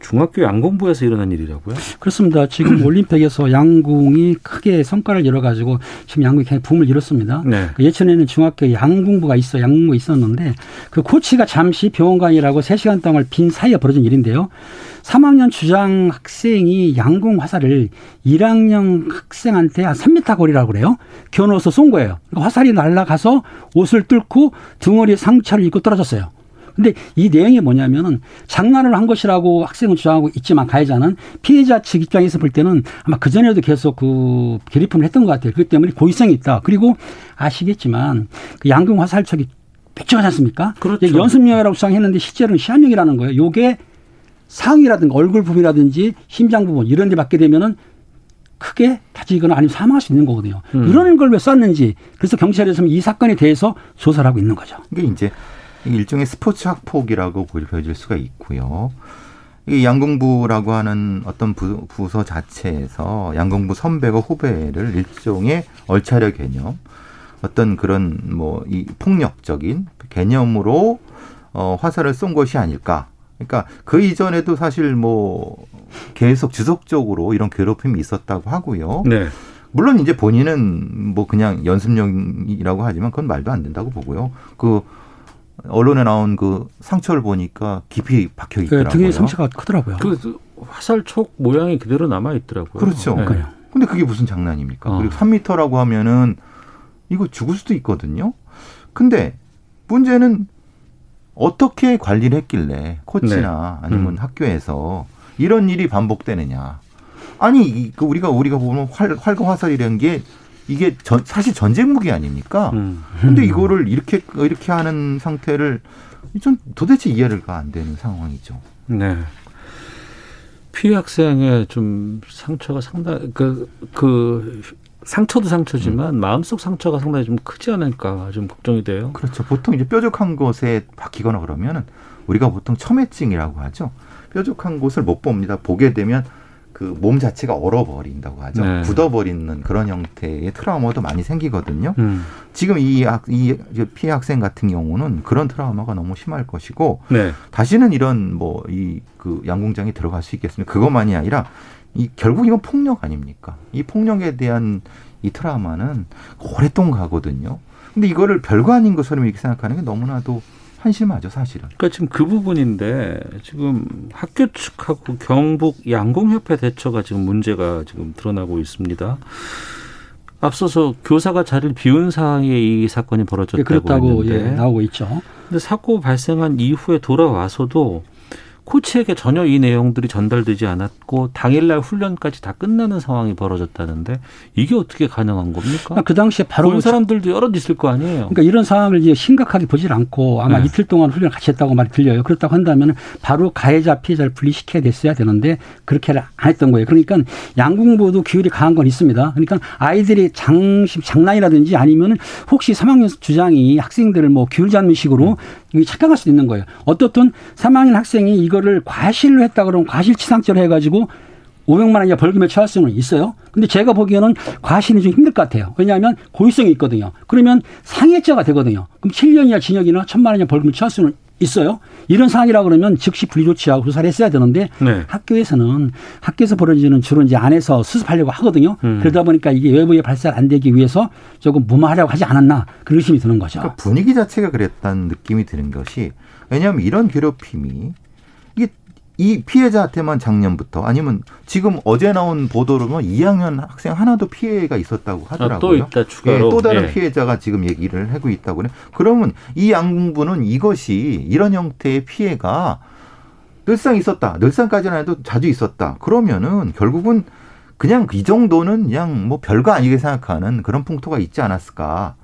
중학교 양공부에서 일어난 일이라고요? 그렇습니다. 지금 올림픽에서 양궁이 크게 성과를 이뤄가지고 지금 양궁이 굉장히 붐을 이뤘습니다. 네. 그 예전에는 중학교 양궁부가 있어 양궁부가 있었는데 그 코치가 잠시 병원관이라고 3시간 동안 빈 사이에 벌어진 일인데요. 3학년 주장 학생이 양궁 화살을 1학년 학생한테 한 3m 거리라고 그래요. 겨누어서 쏜 거예요. 그러니까 화살이 날아가서 옷을 뚫고 등허리에 상처를 입고 떨어졌어요. 근데 이 내용이 뭐냐면은 장난을 한 것이라고 학생은 주장하고 있지만 가해자는 피해자 측 입장에서 볼 때는 아마 그전에도 계속 그 괴롭힘을 했던 것 같아요. 그렇기 때문에 고의성이 있다. 그리고 아시겠지만 그 양궁 화살촉이 뾰족하지 않습니까? 그렇죠. 연습용이라고 주장했는데 실제로는 시한용이라는 거예요. 요게 상이라든가 얼굴 부분이라든지 심장 부분 이런 데 맞게 되면은 크게 다치거나 아니면 사망할 수 있는 거거든요. 음. 이런 걸 왜 쐈는지 그래서 경찰에서는 이 사건에 대해서 조사를 하고 있는 거죠. 이게 이제 일종의 스포츠 학폭이라고 보여질 수가 있고요. 이 양궁부라고 하는 어떤 부, 부서 자체에서 양궁부 선배가 후배를 일종의 얼차려 개념, 어떤 그런 뭐 이 폭력적인 개념으로 어, 화살을 쏜 것이 아닐까. 그러니까 그 이전에도 사실 뭐 계속 지속적으로 이런 괴롭힘이 있었다고 하고요. 네. 물론 이제 본인은 뭐 그냥 연습용이라고 하지만 그건 말도 안 된다고 보고요. 그 언론에 나온 그 상처를 보니까 깊이 박혀 그 있더라고요. 등에 상처가 크더라고요. 그 화살촉 모양이 그대로 남아 있더라고요. 그렇죠. 네. 근데 그게 무슨 장난입니까? 어. 그리고 3미터라고 하면은 이거 죽을 수도 있거든요. 근데 문제는 어떻게 관리를 했길래 코치나 네. 아니면 음. 학교에서 이런 일이 반복되느냐. 아니 이- 그 우리가 우리가 보면 활, 활과 화살이라는 게 이게 전, 사실 전쟁 무기 아닙니까? 음. 근데 이거를 이렇게 이렇게 하는 상태를 좀 도대체 이해가 안 되는 상황이죠. 네. 피해 학생의 좀 상처가 상당 그, 그 상처도 상처지만 마음속 상처가 상당히 좀 크지 않을까 좀 걱정이 돼요. 그렇죠. 보통 이제 뾰족한 곳에 박히거나 그러면은 우리가 보통 첨해증이라고 하죠. 뾰족한 곳을 못 봅니다. 보게 되면 그몸 자체가 얼어버린다고 하죠. 네. 굳어버리는 그런 형태의 트라우마도 많이 생기거든요. 음. 지금 이, 학, 이 피해 학생 같은 경우는 그런 트라우마가 너무 심할 것이고 네. 다시는 이런 뭐 이 그 양궁장에 들어갈 수 있겠습니까? 그것만이 아니라 이 결국 이건 폭력 아닙니까? 이 폭력에 대한 이 트라우마는 오랫동안 가거든요. 근데 이거를 별거 아닌 것처럼 이렇게 생각하는 게 너무나도 한심하죠, 사실은. 그러니까 지금 그 부분인데 지금 학교 측하고 경북 양궁협회 대처가 지금 문제가 지금 드러나고 있습니다. 앞서서 교사가 자리를 비운 사이에 이 사건이 예, 벌어졌다고 그렇다고 했는데 예, 나오고 있죠. 근데 사고 발생한 이후에 돌아와서도 코치에게 전혀 이 내용들이 전달되지 않았고 당일날 훈련까지 다 끝나는 상황이 벌어졌다는데 이게 어떻게 가능한 겁니까? 그러니까 그 당시에 바로 본 사람들도 여럿 있을 거 아니에요. 그러니까 이런 상황을 이제 심각하게 보질 않고 아마 네. 이틀 동안 훈련을 같이 했다고 말이 들려요. 그렇다고 한다면 바로 가해자 피해자를 분리시켜야 됐어야 되는데 그렇게 안 했던 거예요. 그러니까 양궁부도 규율이 강한 건 있습니다. 그러니까 아이들이 장심 장난이라든지 아니면 혹시 3학년 주장이 학생들을 뭐 규율 잡는 식으로 이게 착각할 수도 있는 거예요. 어떻든 3학년 학생이 이거를 과실로 했다 그러면 과실치상죄로 해가지고 500만 원 이하 벌금에 처할 수는 있어요. 근데 제가 보기에는 과실이 좀 힘들 것 같아요. 왜냐하면 고의성이 있거든요. 그러면 상해죄가 되거든요. 그럼 7년 이하 징역이나 1000만 원 이하 벌금을 처할 수는 있어요. 이런 상황이라 그러면 즉시 분리 조치하고 조사를 했어야 되는데 네. 학교에서는 학교에서 벌어지는 주로 이제 안에서 수습하려고 하거든요. 음. 그러다 보니까 이게 외부에 발사 안 되기 위해서 조금 무마하려고 하지 않았나 그런 의심이 드는 거죠. 그러니까 분위기 자체가 그랬다는 느낌이 드는 것이 왜냐하면 이런 괴롭힘이 이 피해자한테만 작년부터 아니면 지금 어제 나온 보도로는 2학년 학생 하나도 피해가 있었다고 아, 하더라고요. 또 있다 추가로. 예, 또 다른 예. 피해자가 지금 얘기를 하고 있다고 그래. 그러면 이 양궁부는 이것이 이런 형태의 피해가 늘상 있었다. 늘상까지는 아니도 자주 있었다. 그러면은 결국은 그냥 이 정도는 그냥 뭐 별거 아니게 생각하는 그런 풍토가 있지 않았을까.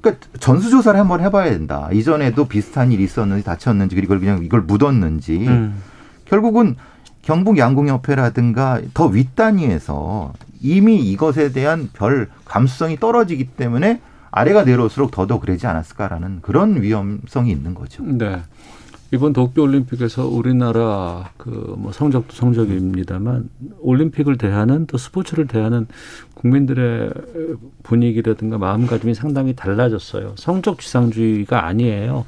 그러니까 전수조사를 한번 해봐야 된다. 이전에도 비슷한 일이 있었는지 다쳤는지 그리고 그냥 이걸 묻었는지. 음. 결국은 경북 양궁협회라든가 더 윗단위에서 이미 이것에 대한 별 감수성이 떨어지기 때문에 아래가 내려올수록 더더 그러지 않았을까라는 그런 위험성이 있는 거죠. 네. 이번 도쿄 올림픽에서 우리나라 그 뭐 성적도 성적입니다만 올림픽을 대하는 또 스포츠를 대하는 국민들의 분위기라든가 마음가짐이 상당히 달라졌어요. 성적 지상주의가 아니에요.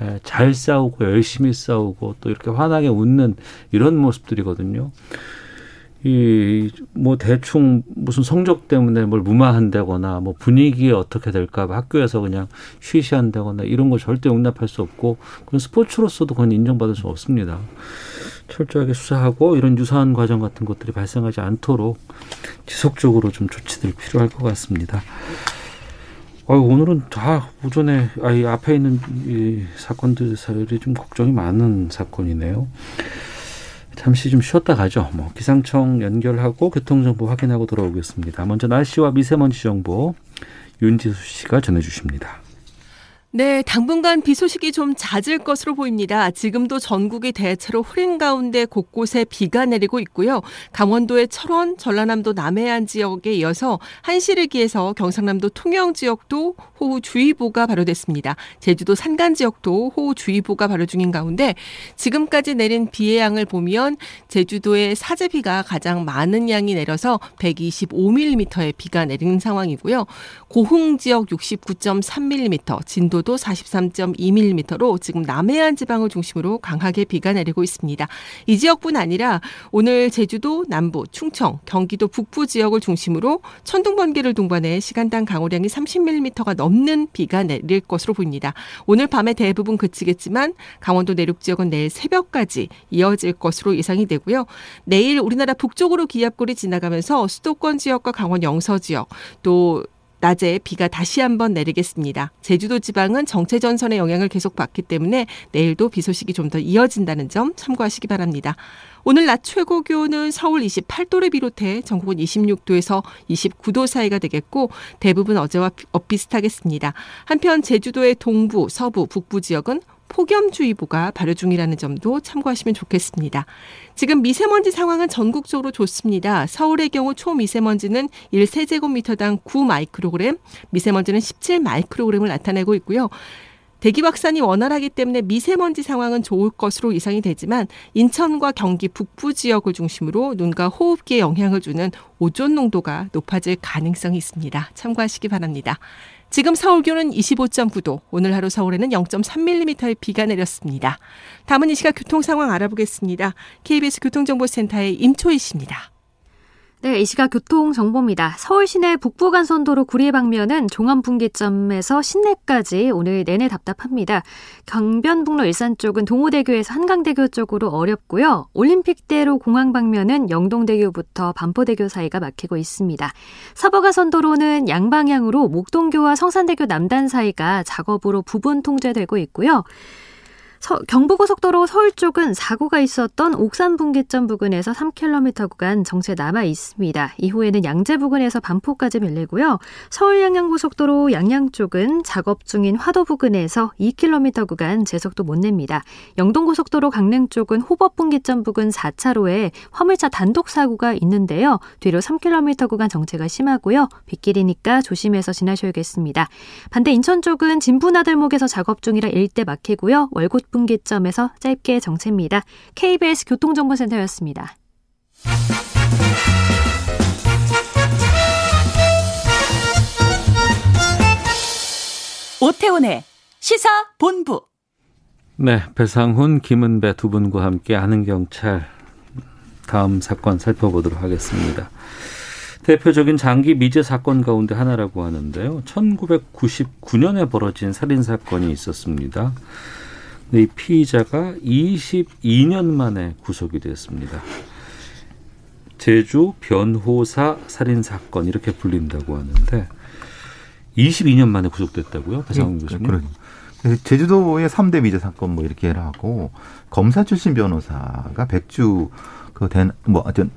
예, 잘 싸우고 열심히 싸우고 또 이렇게 환하게 웃는 이런 모습들이거든요. 이 뭐 대충 무슨 성적 때문에 뭘 무마한다거나 뭐 분위기에 어떻게 될까 봐 학교에서 그냥 쉬쉬한다거나 이런 거 절대 용납할 수 없고 그건 스포츠로서도 그건 인정받을 수 없습니다. 철저하게 수사하고 이런 유사한 과정 같은 것들이 발생하지 않도록 지속적으로 좀 조치들이 필요할 것 같습니다. 어, 오늘은 다 오전에 아이 앞에 있는 이 사건들이 좀 걱정이 많은 사건이네요. 잠시 좀 쉬었다 가죠. 뭐 기상청 연결하고 교통정보 확인하고 돌아오겠습니다. 먼저 날씨와 미세먼지 정보 윤지수 씨가 전해주십니다. 네, 당분간 비 소식이 좀 잦을 것으로 보입니다. 지금도 전국이 대체로 흐린 가운데 곳곳에 비가 내리고 있고요. 강원도의 철원, 전라남도 남해안 지역에 이어서 한시르기에서 경상남도 통영 지역도 호우주의보가 발효됐습니다. 제주도 산간 지역도 호우주의보가 발효 중인 가운데 지금까지 내린 비의 양을 보면 제주도의 사제비가 가장 많은 양이 내려서 125mm의 비가 내린 상황이고요. 고흥 지역 69.3mm, 진도 강도도 43.2mm로 지금 남해안 지방을 중심으로 강하게 비가 내리고 있습니다. 이 지역뿐 아니라 오늘 제주도 남부, 충청, 경기도 북부 지역을 중심으로 천둥 번개를 동반해 시간당 강우량이 30mm가 넘는 비가 내릴 것으로 보입니다. 오늘 밤에 대부분 그치겠지만 강원도 내륙 지역은 내일 새벽까지 이어질 것으로 예상이 되고요. 내일 우리나라 북쪽으로 기압골이 지나가면서 수도권 지역과 강원 영서 지역 또 낮에 비가 다시 한번 내리겠습니다. 제주도 지방은 정체 전선의 영향을 계속 받기 때문에 내일도 비 소식이 좀 더 이어진다는 점 참고하시기 바랍니다. 오늘 낮 최고 기온은 서울 28도를 비롯해 전국은 26도에서 29도 사이가 되겠고 대부분 어제와 비슷하겠습니다. 한편 제주도의 동부, 서부, 북부 지역은 폭염주의보가 발효 중이라는 점도 참고하시면 좋겠습니다. 지금 미세먼지 상황은 전국적으로 좋습니다. 서울의 경우 초미세먼지는 1세제곱미터당 9 마이크로그램, 미세먼지는 17 마이크로그램을 나타내고 있고요. 대기 확산이 원활하기 때문에 미세먼지 상황은 좋을 것으로 예상이 되지만 인천과 경기 북부 지역을 중심으로 눈과 호흡기에 영향을 주는 오존 농도가 높아질 가능성이 있습니다. 참고하시기 바랍니다. 지금 서울 기온은 25.9도, 오늘 하루 서울에는 0.3mm의 비가 내렸습니다. 다음은 이 시각 교통 상황 알아보겠습니다. KBS 교통정보센터의 임초희 씨입니다. 네, 이 시각 교통 정보입니다. 서울 시내 북부간선도로 구리 방면은 종암분기점에서 신내까지 오늘 내내 답답합니다. 경변북로 일산 쪽은 동호대교에서 한강대교 쪽으로 어렵고요. 올림픽대로 공항 방면은 영동대교부터 반포대교 사이가 막히고 있습니다. 서부간선도로는 양방향으로 목동교와 성산대교 남단 사이가 작업으로 부분 통제되고 있고요. 서, 경부고속도로 서울 쪽은 사고가 있었던 옥산 분기점 부근에서 3km 구간 정체 남아 있습니다. 이후에는 양재 부근에서 반포까지 밀리고요. 서울 양양고속도로 양양 쪽은 작업 중인 화도 부근에서 2km 구간 제속도 못 냅니다. 영동고속도로 강릉 쪽은 호법 분기점 부근 4차로에 화물차 단독 사고가 있는데요. 뒤로 3km 구간 정체가 심하고요. 빗길이니까 조심해서 지나셔야겠습니다. 반대 인천 쪽은 진부나들목에서 작업 중이라 일대 막히고요. 월곶 분기점에서 짧게 정체입니다. KBS 교통정보센터였습니다. 오태훈의 시사 본부. 네, 배상훈, 김은배 두 분과 함께 아는 경찰 다음 사건 살펴보도록 하겠습니다. 대표적인 장기 미제 사건 가운데 하나라고 하는데요. 1999년에 벌어진 살인 사건이 있었습니다. 이 피의자가 22년 만에 구속이 됐습니다. 제주 변호사 살인 사건 이렇게 불린다고 하는데 22년 만에 구속됐다고요? 배상훈 네, 교수님. 그러니. 제주도의 3대 미제 사건 뭐 이렇게 하고 검사 출신 변호사가 백주 그된뭐 어떤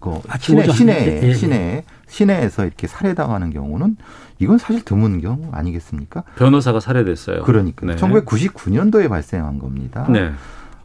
그 시내 시내 시내 시내에서 이렇게 살해당하는 경우는 이건 사실 드문 경우 아니겠습니까? 변호사가 살해됐어요. 그러니까 네. 1999년도에 발생한 겁니다. 네.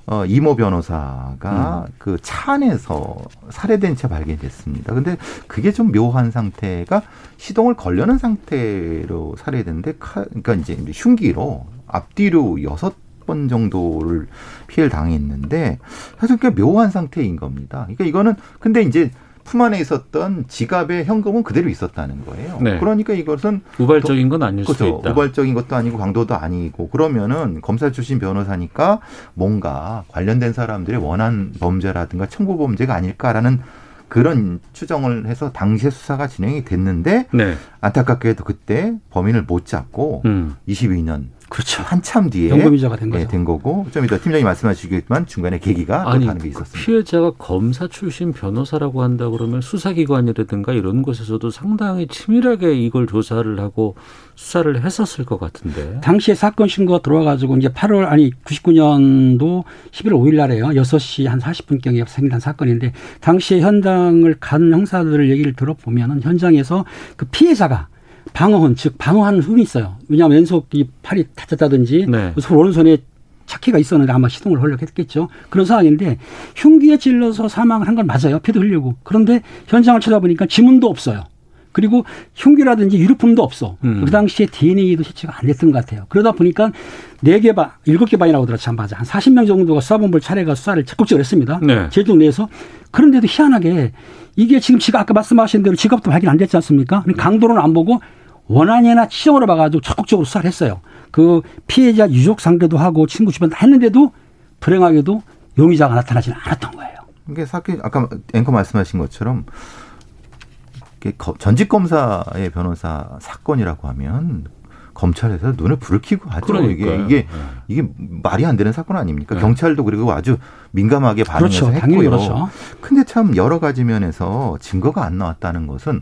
어, 이모 변호사가 음. 그차 안에서 살해된 채 발견됐습니다. 근데 그게 좀 묘한 상태가 시동을 걸려는 상태로 살해됐는데, 카, 그러니까 이제 흉기로 앞뒤로 여섯 번 정도를 피해를 당했는데, 사실 꽤 묘한 상태인 겁니다. 그러니까 이거는, 근데 이제 품 안에 있었던 지갑에 현금은 그대로 있었다는 거예요. 네. 그러니까 이것은 우발적인 건 아닐 수도 그렇죠. 있다. 우발적인 것도 아니고 강도도 아니고 그러면은 검사 출신 변호사니까 뭔가 관련된 사람들의 원한 범죄라든가 청부 범죄가 아닐까라는 그런 추정을 해서 당시에 수사가 진행이 됐는데 네. 안타깝게도 그때 범인을 못 잡고 음. 22년 그렇죠. 한참 뒤에 영범이자가 된 거죠. 예, 된 거고 좀 이따 팀장님 말씀하시겠지만 중간에 계기가 또 아니 다른 게그 있었습니다. 피해자가 검사 출신 변호사라고 한다 그러면 수사기관이라든가 이런 곳에서도 상당히 치밀하게 이걸 조사를 하고 수사를 했었을 것 같은데. 당시에 사건 신고가 들어와가지고 이제 8월 아니 99년도 11월 5일 날에요. 6시 한 40분경에 생긴 사건인데 당시에 현장을 간 형사들을 얘기를 들어보면은 현장에서 그 피해자가 방어훈 즉 방어하는 흠이 있어요. 왜냐하면 왼손 이 팔이 다쳤다든지 네. 손 오른손에 차키가 있었는데 아마 시동을 하려고 했겠죠. 그런 상황인데 흉기에 찔러서 사망을 한 건 맞아요. 피도 흘리고. 그런데 현장을 찾아보니까 지문도 없어요. 그리고 흉기라든지 유류품도 없어. 음. 그 당시에 DNA도 채취가 안 됐던 것 같아요. 그러다 보니까 네개 반, 일곱 개 반이라고 들었죠. 참 맞아. 한 40명 정도가 수사본부를 차례가 수사를 적극적으로 했습니다. 네. 제주도 내에서. 그런데도 희한하게 이게 지금 지가 아까 말씀하신 대로 지갑도 발견 안 됐지 않습니까? 네. 강도로는 안 보고 원한이나 치정으로 봐가지고 적극적으로 수사를 했어요. 그 피해자 유족 상대도 하고 친구 주변 다 했는데도 불행하게도 용의자가 나타나지는 않았던 거예요. 이게 사건 아까 앵커 말씀하신 것처럼 이게 거- 전직 검사의 변호사 사건이라고 하면 검찰에서 눈에 불을 켜고 하죠. 이게 그러니까요. 이게 네. 이게 말이 안 되는 사건 아닙니까? 네. 경찰도 그리고 아주 민감하게 반응해서 그렇죠. 당연히 했고요. 그렇죠. 근데 참 여러 가지 면에서 증거가 안 나왔다는 것은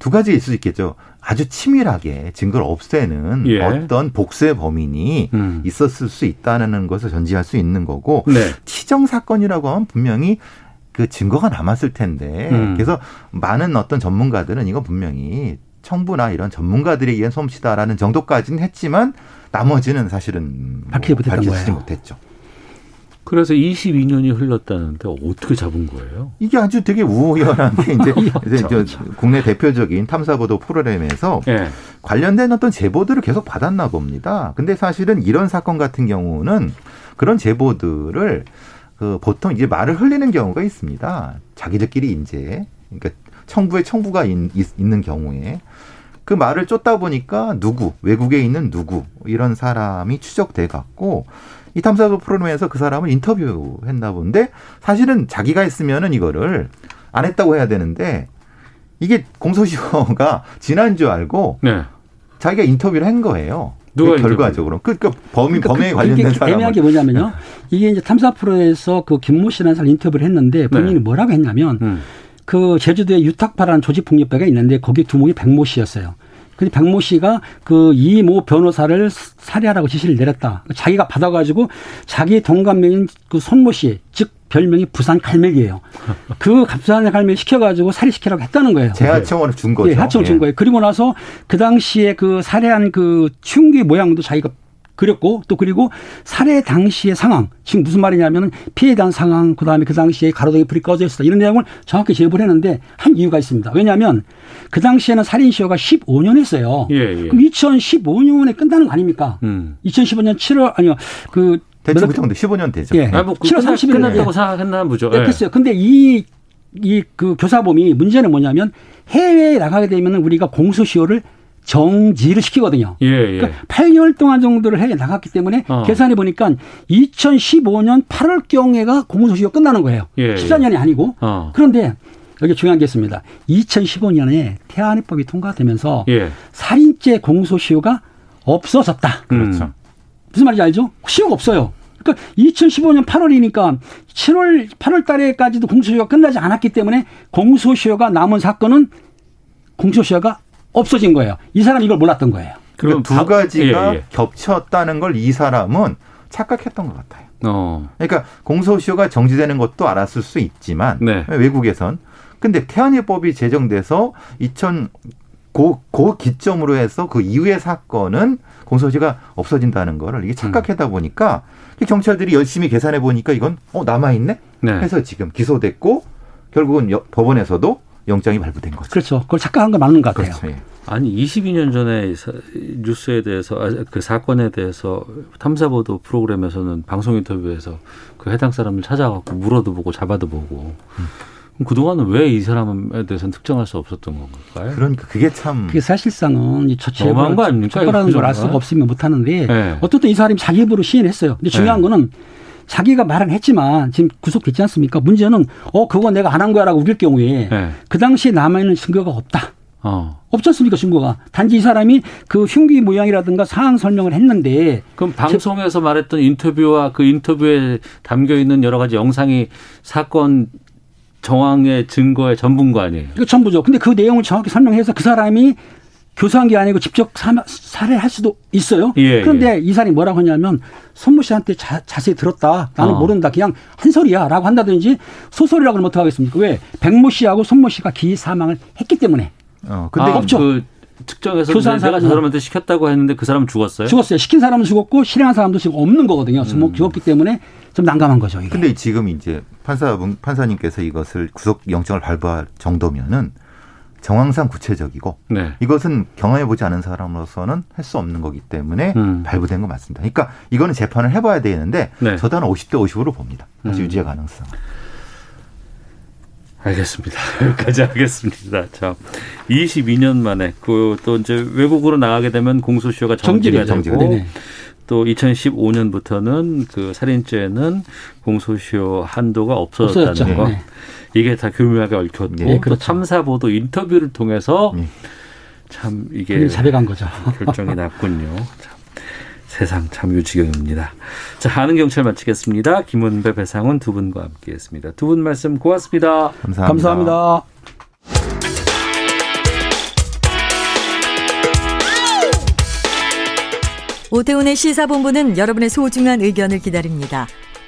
두 가지 있을 수 있겠죠. 아주 치밀하게 증거를 없애는 예. 어떤 복수의 범인이 음. 있었을 수 있다는 것을 전제할 수 있는 거고 네. 치정 사건이라고 하면 분명히 그 증거가 남았을 텐데 음. 그래서 많은 어떤 전문가들은 이거 분명히 청부나 이런 전문가들에 의한 솜씨다라는 정도까지는 했지만 나머지는 사실은 뭐 밝히지. 못했죠. 그래서 22년이 흘렀다는데 어떻게 잡은 거예요? 이게 아주 되게 우연한 게 이제, 이제 그렇죠. 저 국내 대표적인 탐사보도 프로그램에서 예. 관련된 어떤 제보들을 계속 받았나 봅니다. 근데 사실은 이런 사건 같은 경우는 그런 제보들을 그 보통 이제 말을 흘리는 경우가 있습니다. 자기들끼리 이제 그러니까 청부에 청부가 있, 는 경우에 그 말을 쫓다 보니까 누구 외국에 있는 누구 이런 사람이 추적돼 갖고 이 탐사보 프로그램에서 그 사람을 인터뷰했나 본데 사실은 자기가 했으면은 이거를 안 했다고 해야 되는데 이게 공소시효가 지난 줄 알고 네. 자기가 인터뷰를 한 거예요. 누가 그 결과적으로 그러니까 범인 그러니까 범행에 그- 관련된 사람 애매한 게 뭐냐면요. 이게 이제 탐사 프로에서 그 김모 씨라는 사람 인터뷰를 했는데 본인이 네. 뭐라고 했냐면 음. 그 제주도에 유탁파라는 조직폭력배가 있는데 거기 두목이 백모 씨였어요. 근데 백모 씨가 그 이 모 변호사를 살해하라고 지시를 내렸다. 자기가 받아가지고 자기 동갑명인 그 손모 씨, 즉 별명이 부산 갈매기예요. 그 부산 갈매기 시켜가지고 살해시키라고 했다는 거예요. 재하청을 준 거죠. 예, 하청을 준 예. 거예요. 그리고 나서 그 당시에 그 살해한 그 흉기 모양도 자기가 그렸고 또 그리고 살해 당시의 상황 지금 무슨 말이냐면 피해에 대한 상황 그다음에 그 당시에 가로등에 불이 꺼져 있었다 이런 내용을 정확히 제보를 했는데 한 이유가 있습니다. 왜냐하면 그 당시에는 살인 시효가 15년 했어요. 예, 예. 그럼 2015년에 끝나는 거 아닙니까? 음. 2015년 7월 아니요 그 대충 몇- 그 정도 15년 되죠. 예. 아, 뭐 7월 30일 날 끝났다고 생각했나 보죠. 네, 됐어요. 근데 이, 이 그 교사범이 문제는 뭐냐면 해외에 나가게 되면 우리가 공소시효를 정지를 시키거든요. 예, 예. 그러니까 8개월 동안 정도를 해외에 나갔기 때문에 어. 계산해 보니까 2015년 8월 경에가 공소시효 끝나는 거예요. 예, 14년이 아니고. 어. 그런데 여기 중요한 게 있습니다. 2015년에 태안이법이 통과되면서 예. 살인죄 공소시효가 없어졌다. 그렇죠. 무슨 말인지 알죠? 시효가 없어요. 그러니까 2015년 8월이니까 7월 8월 달에까지도 공소시효가 끝나지 않았기 때문에 공소시효가 남은 사건은 공소시효가 없어진 거예요. 이 사람이 이걸 몰랐던 거예요. 그러니까 두 바- 가지가 예, 예. 겹쳤다는 걸 이 사람은 착각했던 것 같아요. 어. 그러니까 공소시효가 정지되는 것도 알았을 수 있지만 네. 외국에선 근데 태안이법이 제정돼서 2000 고, 고 기점으로 해서 그 이후의 사건은 공소시가 없어진다는 거를 이게 착각하다 보니까 경찰들이 열심히 계산해 보니까 이건 어 남아 있네. 네. 해서 지금 기소됐고 결국은 여- 법원에서도 영장이 발부된 거죠. 그렇죠. 그걸 착각한 거 맞는 것 같아요. 그렇죠. 예. 아니 22년 전에 사- 뉴스에 대해서 아, 그 사건에 대해서 탐사 보도 프로그램에서는 방송 인터뷰에서 그 해당 사람을 찾아가고 물어도 보고 잡아도 보고 그럼 그동안은 왜 이 사람에 대해서는 특정할 수 없었던 건가요? 그러니까 그게 참 그게 사실상은 이 처치해 너무한 거 아닙니까? 처벌하는 걸 알? 수가 없으면 못 하는데 네. 어쨌든 이 사람이 자기 입으로 시인했어요. 근데 중요한 네. 거는 자기가 말은 했지만 지금 구속됐지 않습니까? 문제는 어 그거 내가 안 한 거야라고 우길 경우에 네. 그 당시에 남아 있는 증거가 없다. 어. 없지 않습니까 증거가 단지 이 사람이 그 흉기 모양이라든가 상황 설명을 했는데 그럼 방송에서 말했던 인터뷰와 그 인터뷰에 담겨 있는 여러 가지 영상이 사건 정황의 증거의 전부인 거 아니에요? 이거 전부죠. 근데 그 내용을 정확히 설명해서 그 사람이 교사한 게 아니고 직접 사- 살해할 수도 있어요. 예, 그런데 이 사람이 뭐라고 하냐면 손모 씨한테 자, 자세히 들었다. 나는 어. 모른다. 그냥 한 소리야 라고 한다든지 소설이라고 하면 어떡하겠습니까? 왜? 백모 씨하고 손모 씨가 기 사망을 했기 때문에 어 근데 아, 없죠. 그 측정해서 교사한 내가 저 사람은- 사람한테 시켰다고 했는데 그 사람 죽었어요? 죽었어요. 시킨 사람은 죽었고 실행한 사람도 지금 없는 거거든요. 뭐 죽었기 때문에 좀 난감한 거죠. 이게. 근데 지금 이제 판사 판사님께서 이것을 구속 영장을 발부할 정도면은 정황상 구체적이고 네. 이것은 경험해 보지 않은 사람으로서는 할 수 없는 거기 때문에 음. 발부된 거 맞습니다. 그러니까 이거는 재판을 해봐야 되는데 네. 저도 한 50대 50으로 봅니다. 다시 음. 유지의 가능성. 알겠습니다. 여기까지 하겠습니다. 자, 22년 만에 그 또 이제 외국으로 나가게 되면 공소시효가 정지가 정지가 되고 네네. 또 2015년부터는 그 살인죄는 공소시효 한도가 없어졌다는 없어졌죠. 거. 네. 이게 다 교묘하게 얽혔고 네, 또 그렇죠. 탐사보도 인터뷰를 통해서 네. 참 이게 자백한 거죠. 결정이 났군요. 참, 세상 참 유지경입니다. 자, 아는 경찰 마치겠습니다. 김은배, 배상훈 두 분과 함께했습니다. 두 분 말씀 고맙습니다. 감사합니다. 감사합니다. 오태훈의 시사본부는 여러분의 소중한 의견을 기다립니다.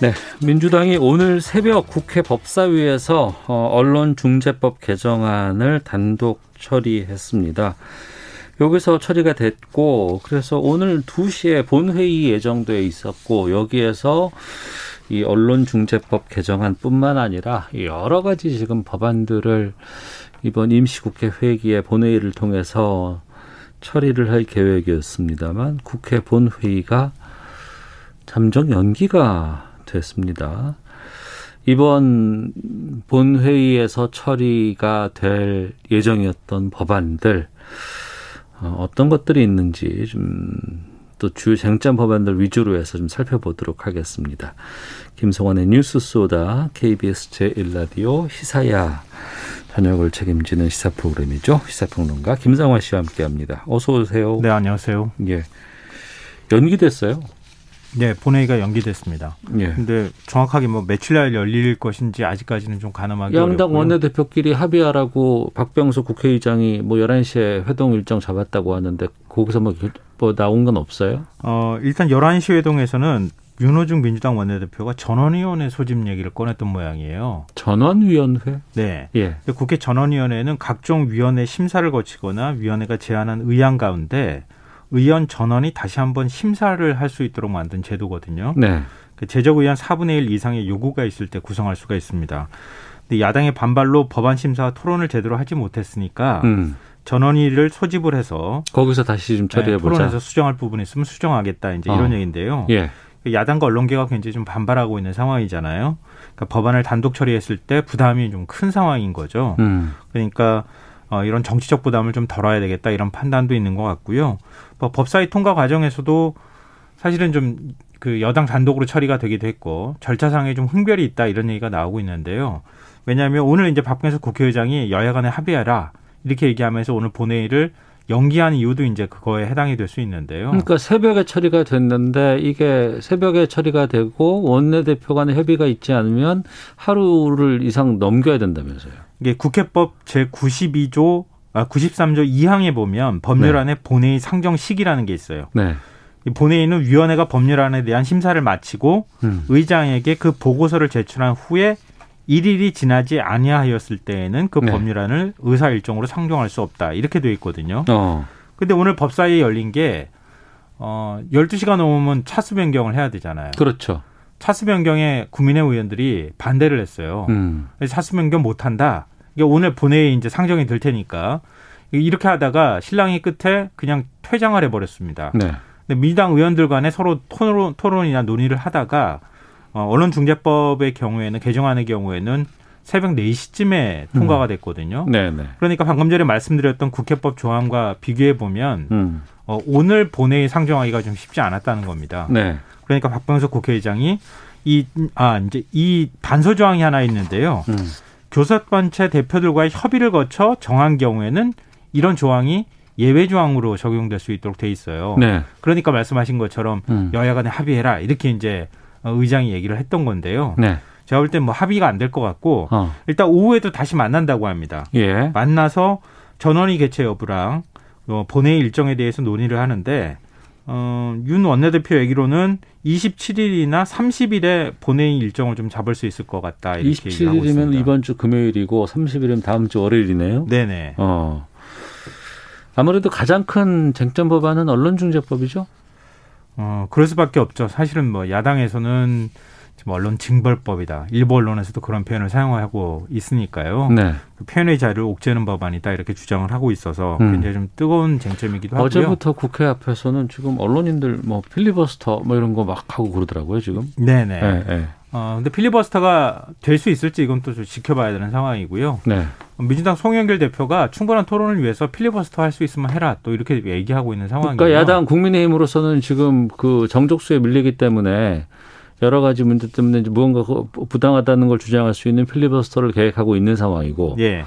네, 민주당이 오늘 새벽 국회 법사위에서 어, 언론중재법 개정안을 단독 처리했습니다. 여기서 처리가 됐고 그래서 오늘 2시에 본회의 예정돼 있었고 여기에서 이 언론중재법 개정안뿐만 아니라 여러 가지 지금 법안들을 이번 임시국회 회기에 본회의를 통해서 처리를 할 계획이었습니다만 국회 본회의가 잠정 연기가 됐습니다. 이번 본회의에서 처리가 될 예정이었던 법안들 어, 어떤 것들이 있는지 좀 또 주요 쟁점 법안들 위주로 해서 좀 살펴보도록 하겠습니다. 김성원의 뉴스 소다 KBS 제1라디오 시사야 저녁을 책임지는 시사 프로그램이죠. 시사평론가 김상화 씨와 함께합니다. 어서 오세요. 네, 안녕하세요. 예. 연기됐어요. 네, 본회의가 연기됐습니다. 예. 근데 정확하게 뭐 며칠 날 열릴 것인지 아직까지는 좀 가늠하기 양당 어렵고요. 원내대표끼리 합의하라고 박병수 국회의장이 뭐 11시에 회동 일정 잡았다고 하는데 거기서 뭐, 결- 뭐 나온 건 없어요? 어, 일단 11시 회동에서는 윤호중 민주당 원내대표가 전원위원회 소집 얘기를 꺼냈던 모양이에요. 전원위원회? 네. 예. 근데 국회 전원위원회는 각종 위원회 심사를 거치거나 위원회가 제안한 의안 가운데 의원 전원이 다시 한번 심사를 할 수 있도록 만든 제도거든요. 네. 그 제적 의원 4분의 1 이상의 요구가 있을 때 구성할 수가 있습니다. 근데 야당의 반발로 법안 심사와 토론을 제대로 하지 못했으니까 음. 전원위를 소집을 해서 거기서 다시 좀 네, 처리해 보자. 토론에서 수정할 부분 이 있으면 수정하겠다 이제 어. 이런 얘기인데요. 예. 야당과 언론계가 굉장히 좀 반발하고 있는 상황이잖아요. 그러니까 법안을 단독 처리했을 때 부담이 좀 큰 상황인 거죠. 음. 그러니까 어, 이런 정치적 부담을 좀 덜어야 되겠다 이런 판단도 있는 것 같고요. 뭐 법사위 통과 과정에서도 사실은 좀 그 여당 단독으로 처리가 되기도 했고 절차상에 좀 흥별이 있다 이런 얘기가 나오고 있는데요. 왜냐하면 오늘 이제 박병수 국회의장이 여야 간에 합의하라 이렇게 얘기하면서 오늘 본회의를 연기한 이유도 이제 그거에 해당이 될 수 있는데요. 그러니까 새벽에 처리가 됐는데 이게 새벽에 처리가 되고 원내대표 간의 협의가 있지 않으면 하루를 이상 넘겨야 된다면서요. 이게 국회법 제 92조 아 93조 2항에 보면 법률안에 네. 본회의 상정 시기라는 게 있어요. 네. 이 본회의는 위원회가 법률안에 대한 심사를 마치고 음. 의장에게 그 보고서를 제출한 후에 1일이 지나지 아니하였을 때에는 그 네. 법률안을 의사 일정으로 상정할 수 없다. 이렇게 돼 있거든요. 어. 근데 오늘 법사위에 열린 게 어, 12시가 넘으면 차수 변경을 해야 되잖아요. 그렇죠. 차수 변경에 국민의 의원들이 반대를 했어요. 음. 차수 변경 못 한다. 이게 오늘 본회의 이제 상정이 될 테니까 이렇게 하다가 신랑이 끝에 그냥 퇴장을 해버렸습니다. 네. 근데 민주당 의원들 간에 서로 토론, 토론이나 논의를 하다가 어, 언론중재법의 경우에는 개정안의 경우에는 새벽 4시쯤에 통과가 음. 됐거든요. 음. 네네. 그러니까 방금 전에 말씀드렸던 국회법 조항과 비교해 보면 음. 어, 오늘 본회의 상정하기가 좀 쉽지 않았다는 겁니다. 네. 그러니까 박병석 국회의장이 이 아 이제 이 단서 조항이 하나 있는데요. 음. 교섭단체 대표들과의 협의를 거쳐 정한 경우에는 이런 조항이 예외 조항으로 적용될 수 있도록 돼 있어요. 네. 그러니까 말씀하신 것처럼 음. 여야 간에 합의해라 이렇게 이제 어, 의장이 얘기를 했던 건데요. 네. 제가 볼 땐 뭐 합의가 안 될 것 같고 어. 일단 오후에도 다시 만난다고 합니다. 예. 만나서 전원위 개최 여부랑 어, 본회의 일정에 대해서 논의를 하는데 어, 윤 원내대표 얘기로는 27일이나 30일에 본회의 일정을 좀 잡을 수 있을 것 같다. 이렇게 27일이면 이번 주 금요일이고 30일이면 다음 주 월요일이네요. 네네. 어. 아무래도 가장 큰 쟁점 법안은 언론중재법이죠. 어, 그럴 수밖에 없죠. 사실은 뭐 야당에서는 지금 언론 징벌법이다. 일부 언론에서도 그런 표현을 사용하고 있으니까요. 네. 그 표현의 자유를 옥죄는 법안이다 이렇게 주장을 하고 있어서 음. 굉장히 좀 뜨거운 쟁점이기도 하고요. 어제부터 국회 앞에서는 지금 언론인들 뭐 필리버스터 뭐 이런 거 막 하고 그러더라고요 지금. 네네. 네, 네. 어, 근데 필리버스터가 될 수 있을지 이건 또좀 지켜봐야 되는 상황이고요. 네. 민주당 송영길 대표가 충분한 토론을 위해서 필리버스터 할 수 있으면 해라 또 이렇게 얘기하고 있는 상황이에요. 그러니까 야당 국민의힘으로서는 지금 그 정족수에 밀리기 때문에 여러 가지 문제 때문에 무언가 부당하다는 걸 주장할 수 있는 필리버스터를 계획하고 있는 상황이고. 예.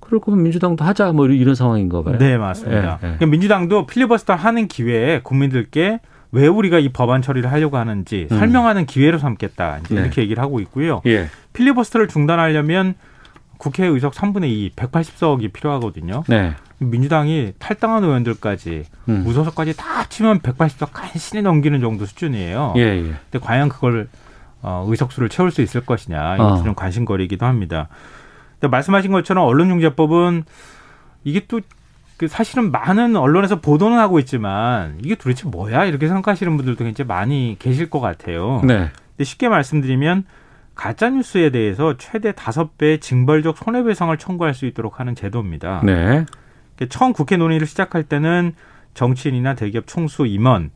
그럴 거면 민주당도 하자 뭐 이런 상황인가 봐요. 네, 맞습니다. 예, 예. 그러니까 민주당도 필리버스터 하는 기회에 국민들께 왜 우리가 이 법안 처리를 하려고 하는지 음. 설명하는 기회로 삼겠다. 이제 네. 이렇게 얘기를 하고 있고요. 예. 필리버스터를 중단하려면 국회 의석 3분의 2, 180석이 필요하거든요. 네. 민주당이 탈당한 의원들까지 음. 무소속까지 다 합치면 180석 간신히 넘기는 정도 수준이에요. 예, 예. 근데 과연 그걸 어, 의석수를 채울 수 있을 것이냐 이것도 어. 좀 관심거리이기도 합니다. 근데 말씀하신 것처럼 언론중재법은 이게 또그 사실은 많은 언론에서 보도는 하고 있지만 이게 도대체 뭐야 이렇게 생각하시는 분들도 굉장히 많이 계실 것 같아요. 네. 근데 쉽게 말씀드리면 가짜 뉴스에 대해서 최대 다섯 배의 징벌적 손해배상을 청구할 수 있도록 하는 제도입니다. 네. 처음 국회 논의를 시작할 때는 정치인이나 대기업 총수 임원,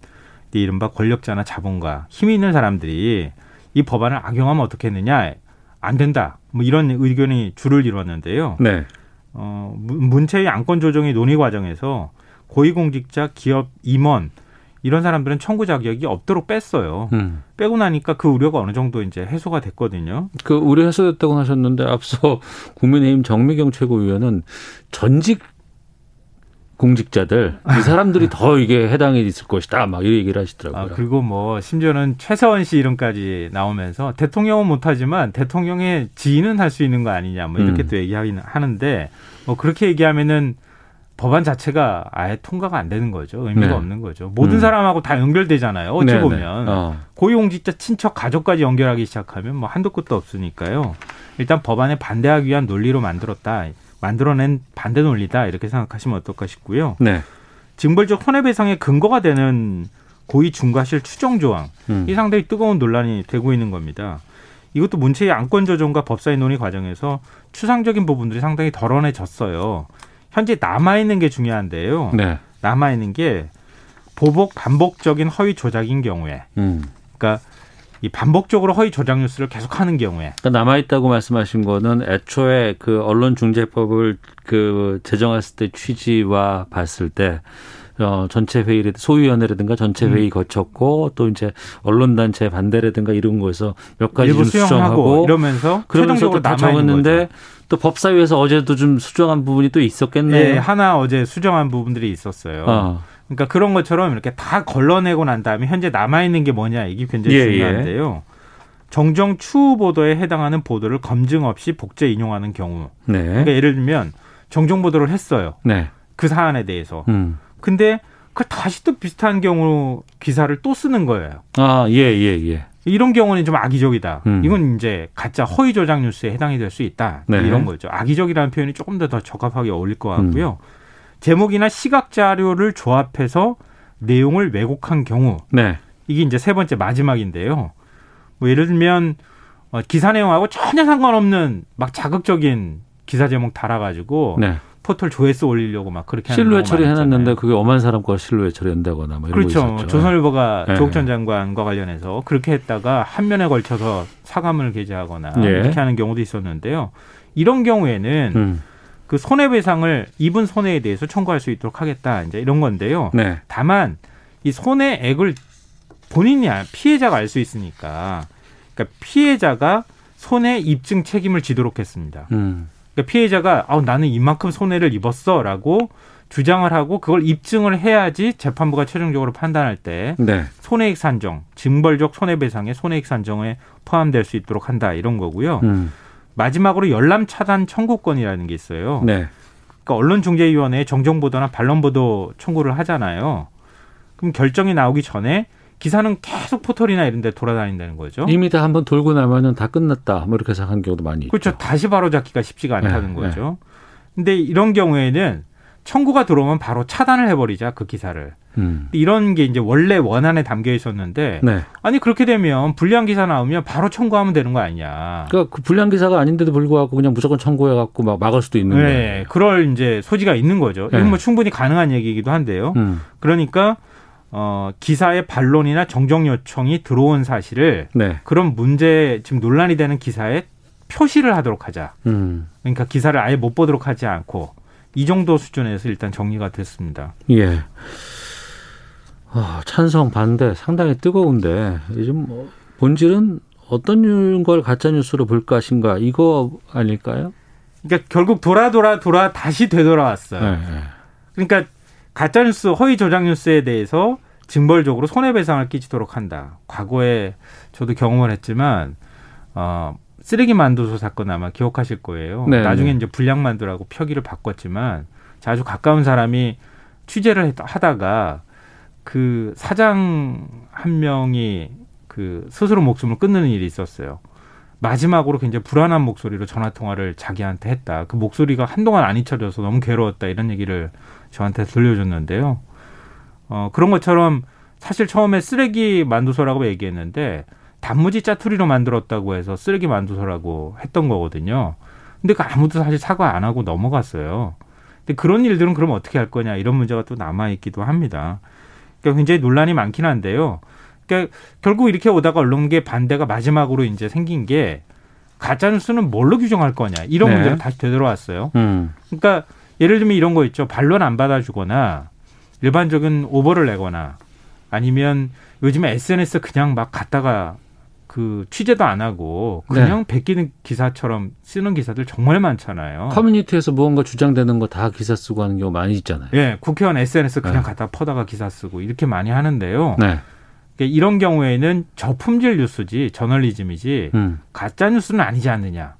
이른바 권력자나 자본가, 힘 있는 사람들이 이 법안을 악용하면 어떻겠느냐, 안 된다. 뭐 이런 의견이 줄을 이뤘는데요. 네. 어, 문체의 안건 조정의 논의 과정에서 고위공직자, 기업 임원 이런 사람들은 청구 자격이 없도록 뺐어요. 음. 빼고 나니까 그 우려가 어느 정도 이제 해소가 됐거든요. 그 우려 해소됐다고 하셨는데 앞서 국민의힘 정미경 최고위원은 전직 공직자들 이 사람들이 더 이게 해당이 있을 것이다 막 이런 얘기를 하시더라고요. 아, 그리고 뭐 심지어는 최서원 씨 이름까지 나오면서 대통령은 못하지만 대통령의 지인은 할 수 있는 거 아니냐 뭐 이렇게 음. 또 얘기하는데 뭐 그렇게 얘기하면은 법안 자체가 아예 통과가 안 되는 거죠. 의미가 네. 없는 거죠. 모든 음. 사람하고 다 연결되잖아요. 어찌 네네. 보면 어. 고위공직자 친척 가족까지 연결하기 시작하면 뭐 한도 끝도 없으니까요. 일단 법안에 반대하기 위한 논리로 만들었다. 만들어낸 반대 논리다 이렇게 생각하시면 어떨까 싶고요. 네. 징벌적 손해배상의 근거가 되는 고의 중과실 추정 조항 음. 이 상당히 뜨거운 논란이 되고 있는 겁니다. 이것도 문체의 안건 조정과 법사위 논의 과정에서 추상적인 부분들이 상당히 덜어내졌어요. 현재 남아 있는 게 중요한데요. 네. 남아 있는 게 보복 반복적인 허위 조작인 경우에, 음. 그러니까 이 반복적으로 허위 조작 뉴스를 계속하는 경우에 그러니까 남아 있다고 말씀하신 거는 애초에 그 언론중재법을 그 제정했을 때 취지와 봤을 때 어, 전체 회의를 소위원회라든가 전체 음. 회의 거쳤고 또 이제 언론 단체 반대라든가 이런 거에서 몇 가지 좀 수정하고 이러면서 그러면서 또다 적었는데. 또 법사위에서 어제도 좀 수정한 부분이 또 있었겠네요. 예, 하나 어제 수정한 부분들이 있었어요. 어. 그러니까 그런 것처럼 이렇게 다 걸러내고 난 다음에 현재 남아 있는 게 뭐냐 이게 굉장히 예, 중요한데요. 정정 추후 보도에 해당하는 보도를 검증 없이 복제 인용하는 경우. 네. 그러니까 예를 들면 정정 보도를 했어요. 네. 그 사안에 대해서. 음. 근데 그 다시 또 비슷한 경우 기사를 또 쓰는 거예요. 아, 예, 예, 예. 이런 경우는 좀 악의적이다. 음. 이건 이제 가짜 허위 조작 뉴스에 해당이 될 수 있다. 네. 이런 거죠. 악의적이라는 표현이 조금 더 더 적합하게 어울릴 것 같고요. 음. 제목이나 시각 자료를 조합해서 내용을 왜곡한 경우 네. 이게 이제 세 번째 마지막인데요. 뭐 예를 들면 어, 기사 내용하고 전혀 상관없는 막 자극적인 기사 제목 달아가지고 네. 포털 조회수 올리려고 막 그렇게 실루엣 처리해놨는데 그게 엄한 사람 거 실루엣 처리한다거나 뭐 이런 그렇죠. 거 있었죠. 조선일보가 네. 조국 전 장관과 관련해서 그렇게 했다가 한 면에 걸쳐서 사과문을 게재하거나 예. 이렇게 하는 경우도 있었는데요. 이런 경우에는 음. 그 손해배상을 입은 손해에 대해서 청구할 수 있도록 하겠다. 이제 이런 건데요. 네. 다만 이 손해액을 본인이 알- 피해자가 알 수 있으니까 그러니까 피해자가 손해 입증 책임을 지도록 했습니다. 음. 그러니까 피해자가 아, 나는 이만큼 손해를 입었어라고 주장을 하고 그걸 입증을 해야지 재판부가 최종적으로 판단할 때 네. 손해액 산정, 징벌적 손해배상의 손해액 산정에 포함될 수 있도록 한다 이런 거고요. 음. 마지막으로 열람 차단 청구권이라는 게 있어요. 네. 그러니까 언론중재위원회에 정정보도나 반론보도 청구를 하잖아요. 그럼 결정이 나오기 전에 기사는 계속 포털이나 이런 데 돌아다닌다는 거죠. 이미 다 한번 돌고 나면은 다 끝났다. 뭐 이렇게 생각한 경우도 많이 있죠. 그렇죠. 다시 바로 잡기가 쉽지가 않다는 네, 거죠. 근데 이런 경우에는 청구가 들어오면 바로 차단을 해버리자 그 기사를. 음. 이런 게 이제 원래 원안에 담겨 있었는데 네. 아니 그렇게 되면 불리한 기사 나오면 바로 청구하면 되는 거 아니냐. 그러니까 그 불량 기사가 아닌데도 불구하고 그냥 무조건 청구해 갖고 막 막을 수도 있는 거예요. 네, 그럴 이제 소지가 있는 거죠. 이건 네. 뭐 충분히 가능한 얘기이기도 한데요. 음. 그러니까 어, 기사의 반론이나 정정 요청이 들어온 사실을 네. 그런 문제 지금 논란이 되는 기사에 표시를 하도록 하자. 음. 그러니까 기사를 아예 못 보도록 하지 않고 이 정도 수준에서 일단 정리가 됐습니다. 예. 아, 찬성 반대 상당히 뜨거운데 요즘 뭐 본질은 어떤 걸 가짜 뉴스로 볼 것인가 이거 아닐까요? 그러니까 결국 돌아 돌아 돌아 다시 되돌아왔어요. 네, 네. 그러니까 가짜 뉴스, 허위 조작 뉴스에 대해서 징벌적으로 손해배상을 끼치도록 한다. 과거에 저도 경험을 했지만 어, 쓰레기 만두소 사건 아마 기억하실 거예요. 네, 나중에 네. 이제 불량 만두라고 표기를 바꿨지만 아주 가까운 사람이 취재를 했- 하다가 그 사장 한 명이 그 스스로 목숨을 끊는 일이 있었어요. 마지막으로 굉장히 불안한 목소리로 전화 통화를 자기한테 했다. 그 목소리가 한동안 안 잊혀져서 너무 괴로웠다 이런 얘기를 저한테 들려줬는데요. 어, 그런 것처럼 사실 처음에 쓰레기 만두소라고 얘기했는데 단무지 짜투리로 만들었다고 해서 쓰레기 만두소라고 했던 거거든요. 근데 그 아무도 사실 사과 안 하고 넘어갔어요. 근데 그런 일들은 그럼 어떻게 할 거냐 이런 문제가 또 남아 있기도 합니다. 그러니까 굉장히 논란이 많긴 한데요. 그러니까 결국 이렇게 오다가 언론계 반대가 마지막으로 이제 생긴 게 가짜 뉴스는 뭘로 규정할 거냐 이런 네. 문제가 다시 되돌아왔어요. 음. 그러니까 예를 들면 이런 거 있죠. 반론 안 받아주거나 일반적인 오버를 내거나 아니면 요즘에 SNS 그냥 막 갖다가 그 취재도 안 하고 그냥 베끼는 기사처럼 쓰는 기사들 정말 많잖아요. 커뮤니티에서 무언가 주장되는 거 다 기사 쓰고 하는 경우 많이 있잖아요. 예, 국회의원 SNS 그냥 네. 갖다 퍼다가 기사 쓰고 이렇게 많이 하는데요. 네. 그러니까 이런 경우에는 저품질 뉴스지 저널리즘이지 음. 가짜 뉴스는 아니지 않느냐.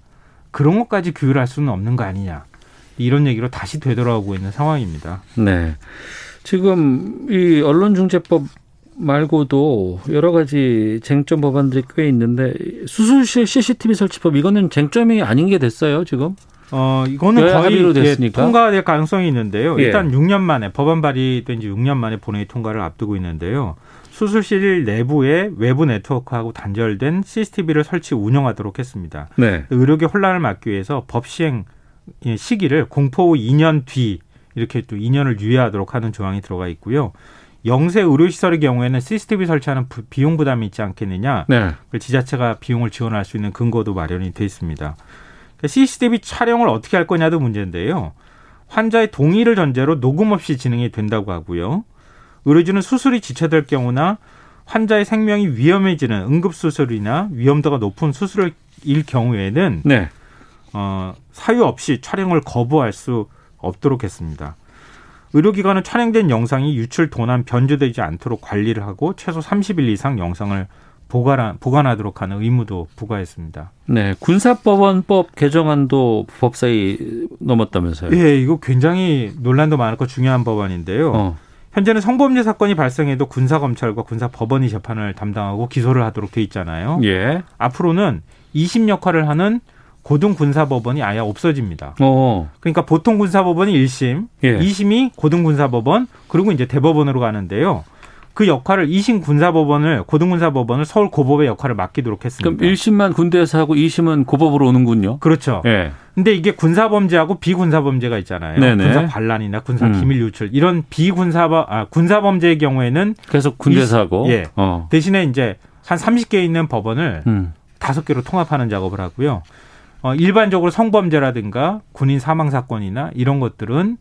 그런 것까지 규율할 수는 없는 거 아니냐. 이런 얘기로 다시 되돌아오고 있는 상황입니다. 네. 지금 이 언론중재법 말고도 여러 가지 쟁점 법안들이 꽤 있는데 수술실 CCTV 설치법 이거는 쟁점이 아닌 게 됐어요 지금. 어, 이거는 거의 됐으니까. 통과될 가능성이 있는데요. 예. 일단 6년 만에 법안 발의된 지 6년 만에 본회의 통과를 앞두고 있는데요. 수술실 내부에 외부 네트워크하고 단절된 CCTV를 설치 운영하도록 했습니다. 네. 의료계 혼란을 막기 위해서 법 시행 시기를 공포 후 2년 뒤 이렇게 또 2년을 유예하도록 하는 조항이 들어가 있고요. 영세 의료시설의 경우에는 CCTV 설치하는 부- 비용 부담이 있지 않겠느냐. 네. 그 지자체가 비용을 지원할 수 있는 근거도 마련이 돼 있습니다. 그러니까 CCTV 촬영을 어떻게 할 거냐도 문제인데요. 환자의 동의를 전제로 녹음 없이 진행이 된다고 하고요. 의료진은 수술이 지체될 경우나 환자의 생명이 위험해지는 응급수술이나 위험도가 높은 수술일 경우에는 네. 어, 사유 없이 촬영을 거부할 수 없도록 했습니다. 의료기관은 촬영된 영상이 유출, 도난, 변조되지 않도록 관리를 하고 최소 30일 이상 영상을 보관, 보관하도록 하는 의무도 부과했습니다. 네, 군사법원법 개정안도 법사위 넘었다면서요? 예, 이거 굉장히 논란도 많고 중요한 법안인데요. 어. 현재는 성범죄 사건이 발생해도 군사 검찰과 군사 법원이 재판을 담당하고 기소를 하도록 돼 있잖아요. 예. 앞으로는 2심 역할을 하는 고등군사법원이 아예 없어집니다. 어. 그러니까 보통 군사법원이 1심, 예. 2심이 고등군사법원, 그리고 이제 대법원으로 가는데요. 그 역할을 2심 군사법원을 고등군사법원을 서울 고법의 역할을 맡기도록 했습니다. 그럼 1심만 군대에서 하고 2심은 고법으로 오는군요. 그렇죠. 예. 근데 이게 군사범죄하고 비군사범죄가 있잖아요. 네네. 군사 반란이나 군사 음. 기밀 유출 이런 비군사범 아, 군사범죄의 경우에는 계속 군대에서 이- 하고. 예. 어. 대신에 이제 한 30개 있는 법원을 음. 다섯 개로 통합하는 작업을 하고요. 어, 일반적으로 성범죄라든가 군인 사망 사건이나 이런 것들은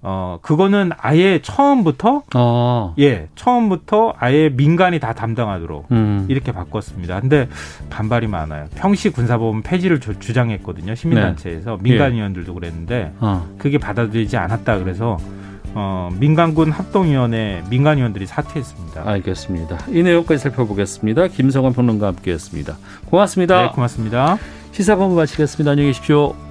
어 그거는 아예 처음부터 어. 예 처음부터 아예 민간이 다 담당하도록 음. 이렇게 바꿨습니다. 근데 반발이 많아요. 평시 군사법원 폐지를 주, 주장했거든요. 시민단체에서 민간위원들도 그랬는데 어. 그게 받아들이지 않았다 그래서 어, 민간군 합동위원회 민간위원들이 사퇴했습니다. 알겠습니다. 이 내용까지 살펴보겠습니다. 김성원 평론가와 함께했습니다. 고맙습니다. 네, 고맙습니다. 시사본부 마치겠습니다. 안녕히 계십시오.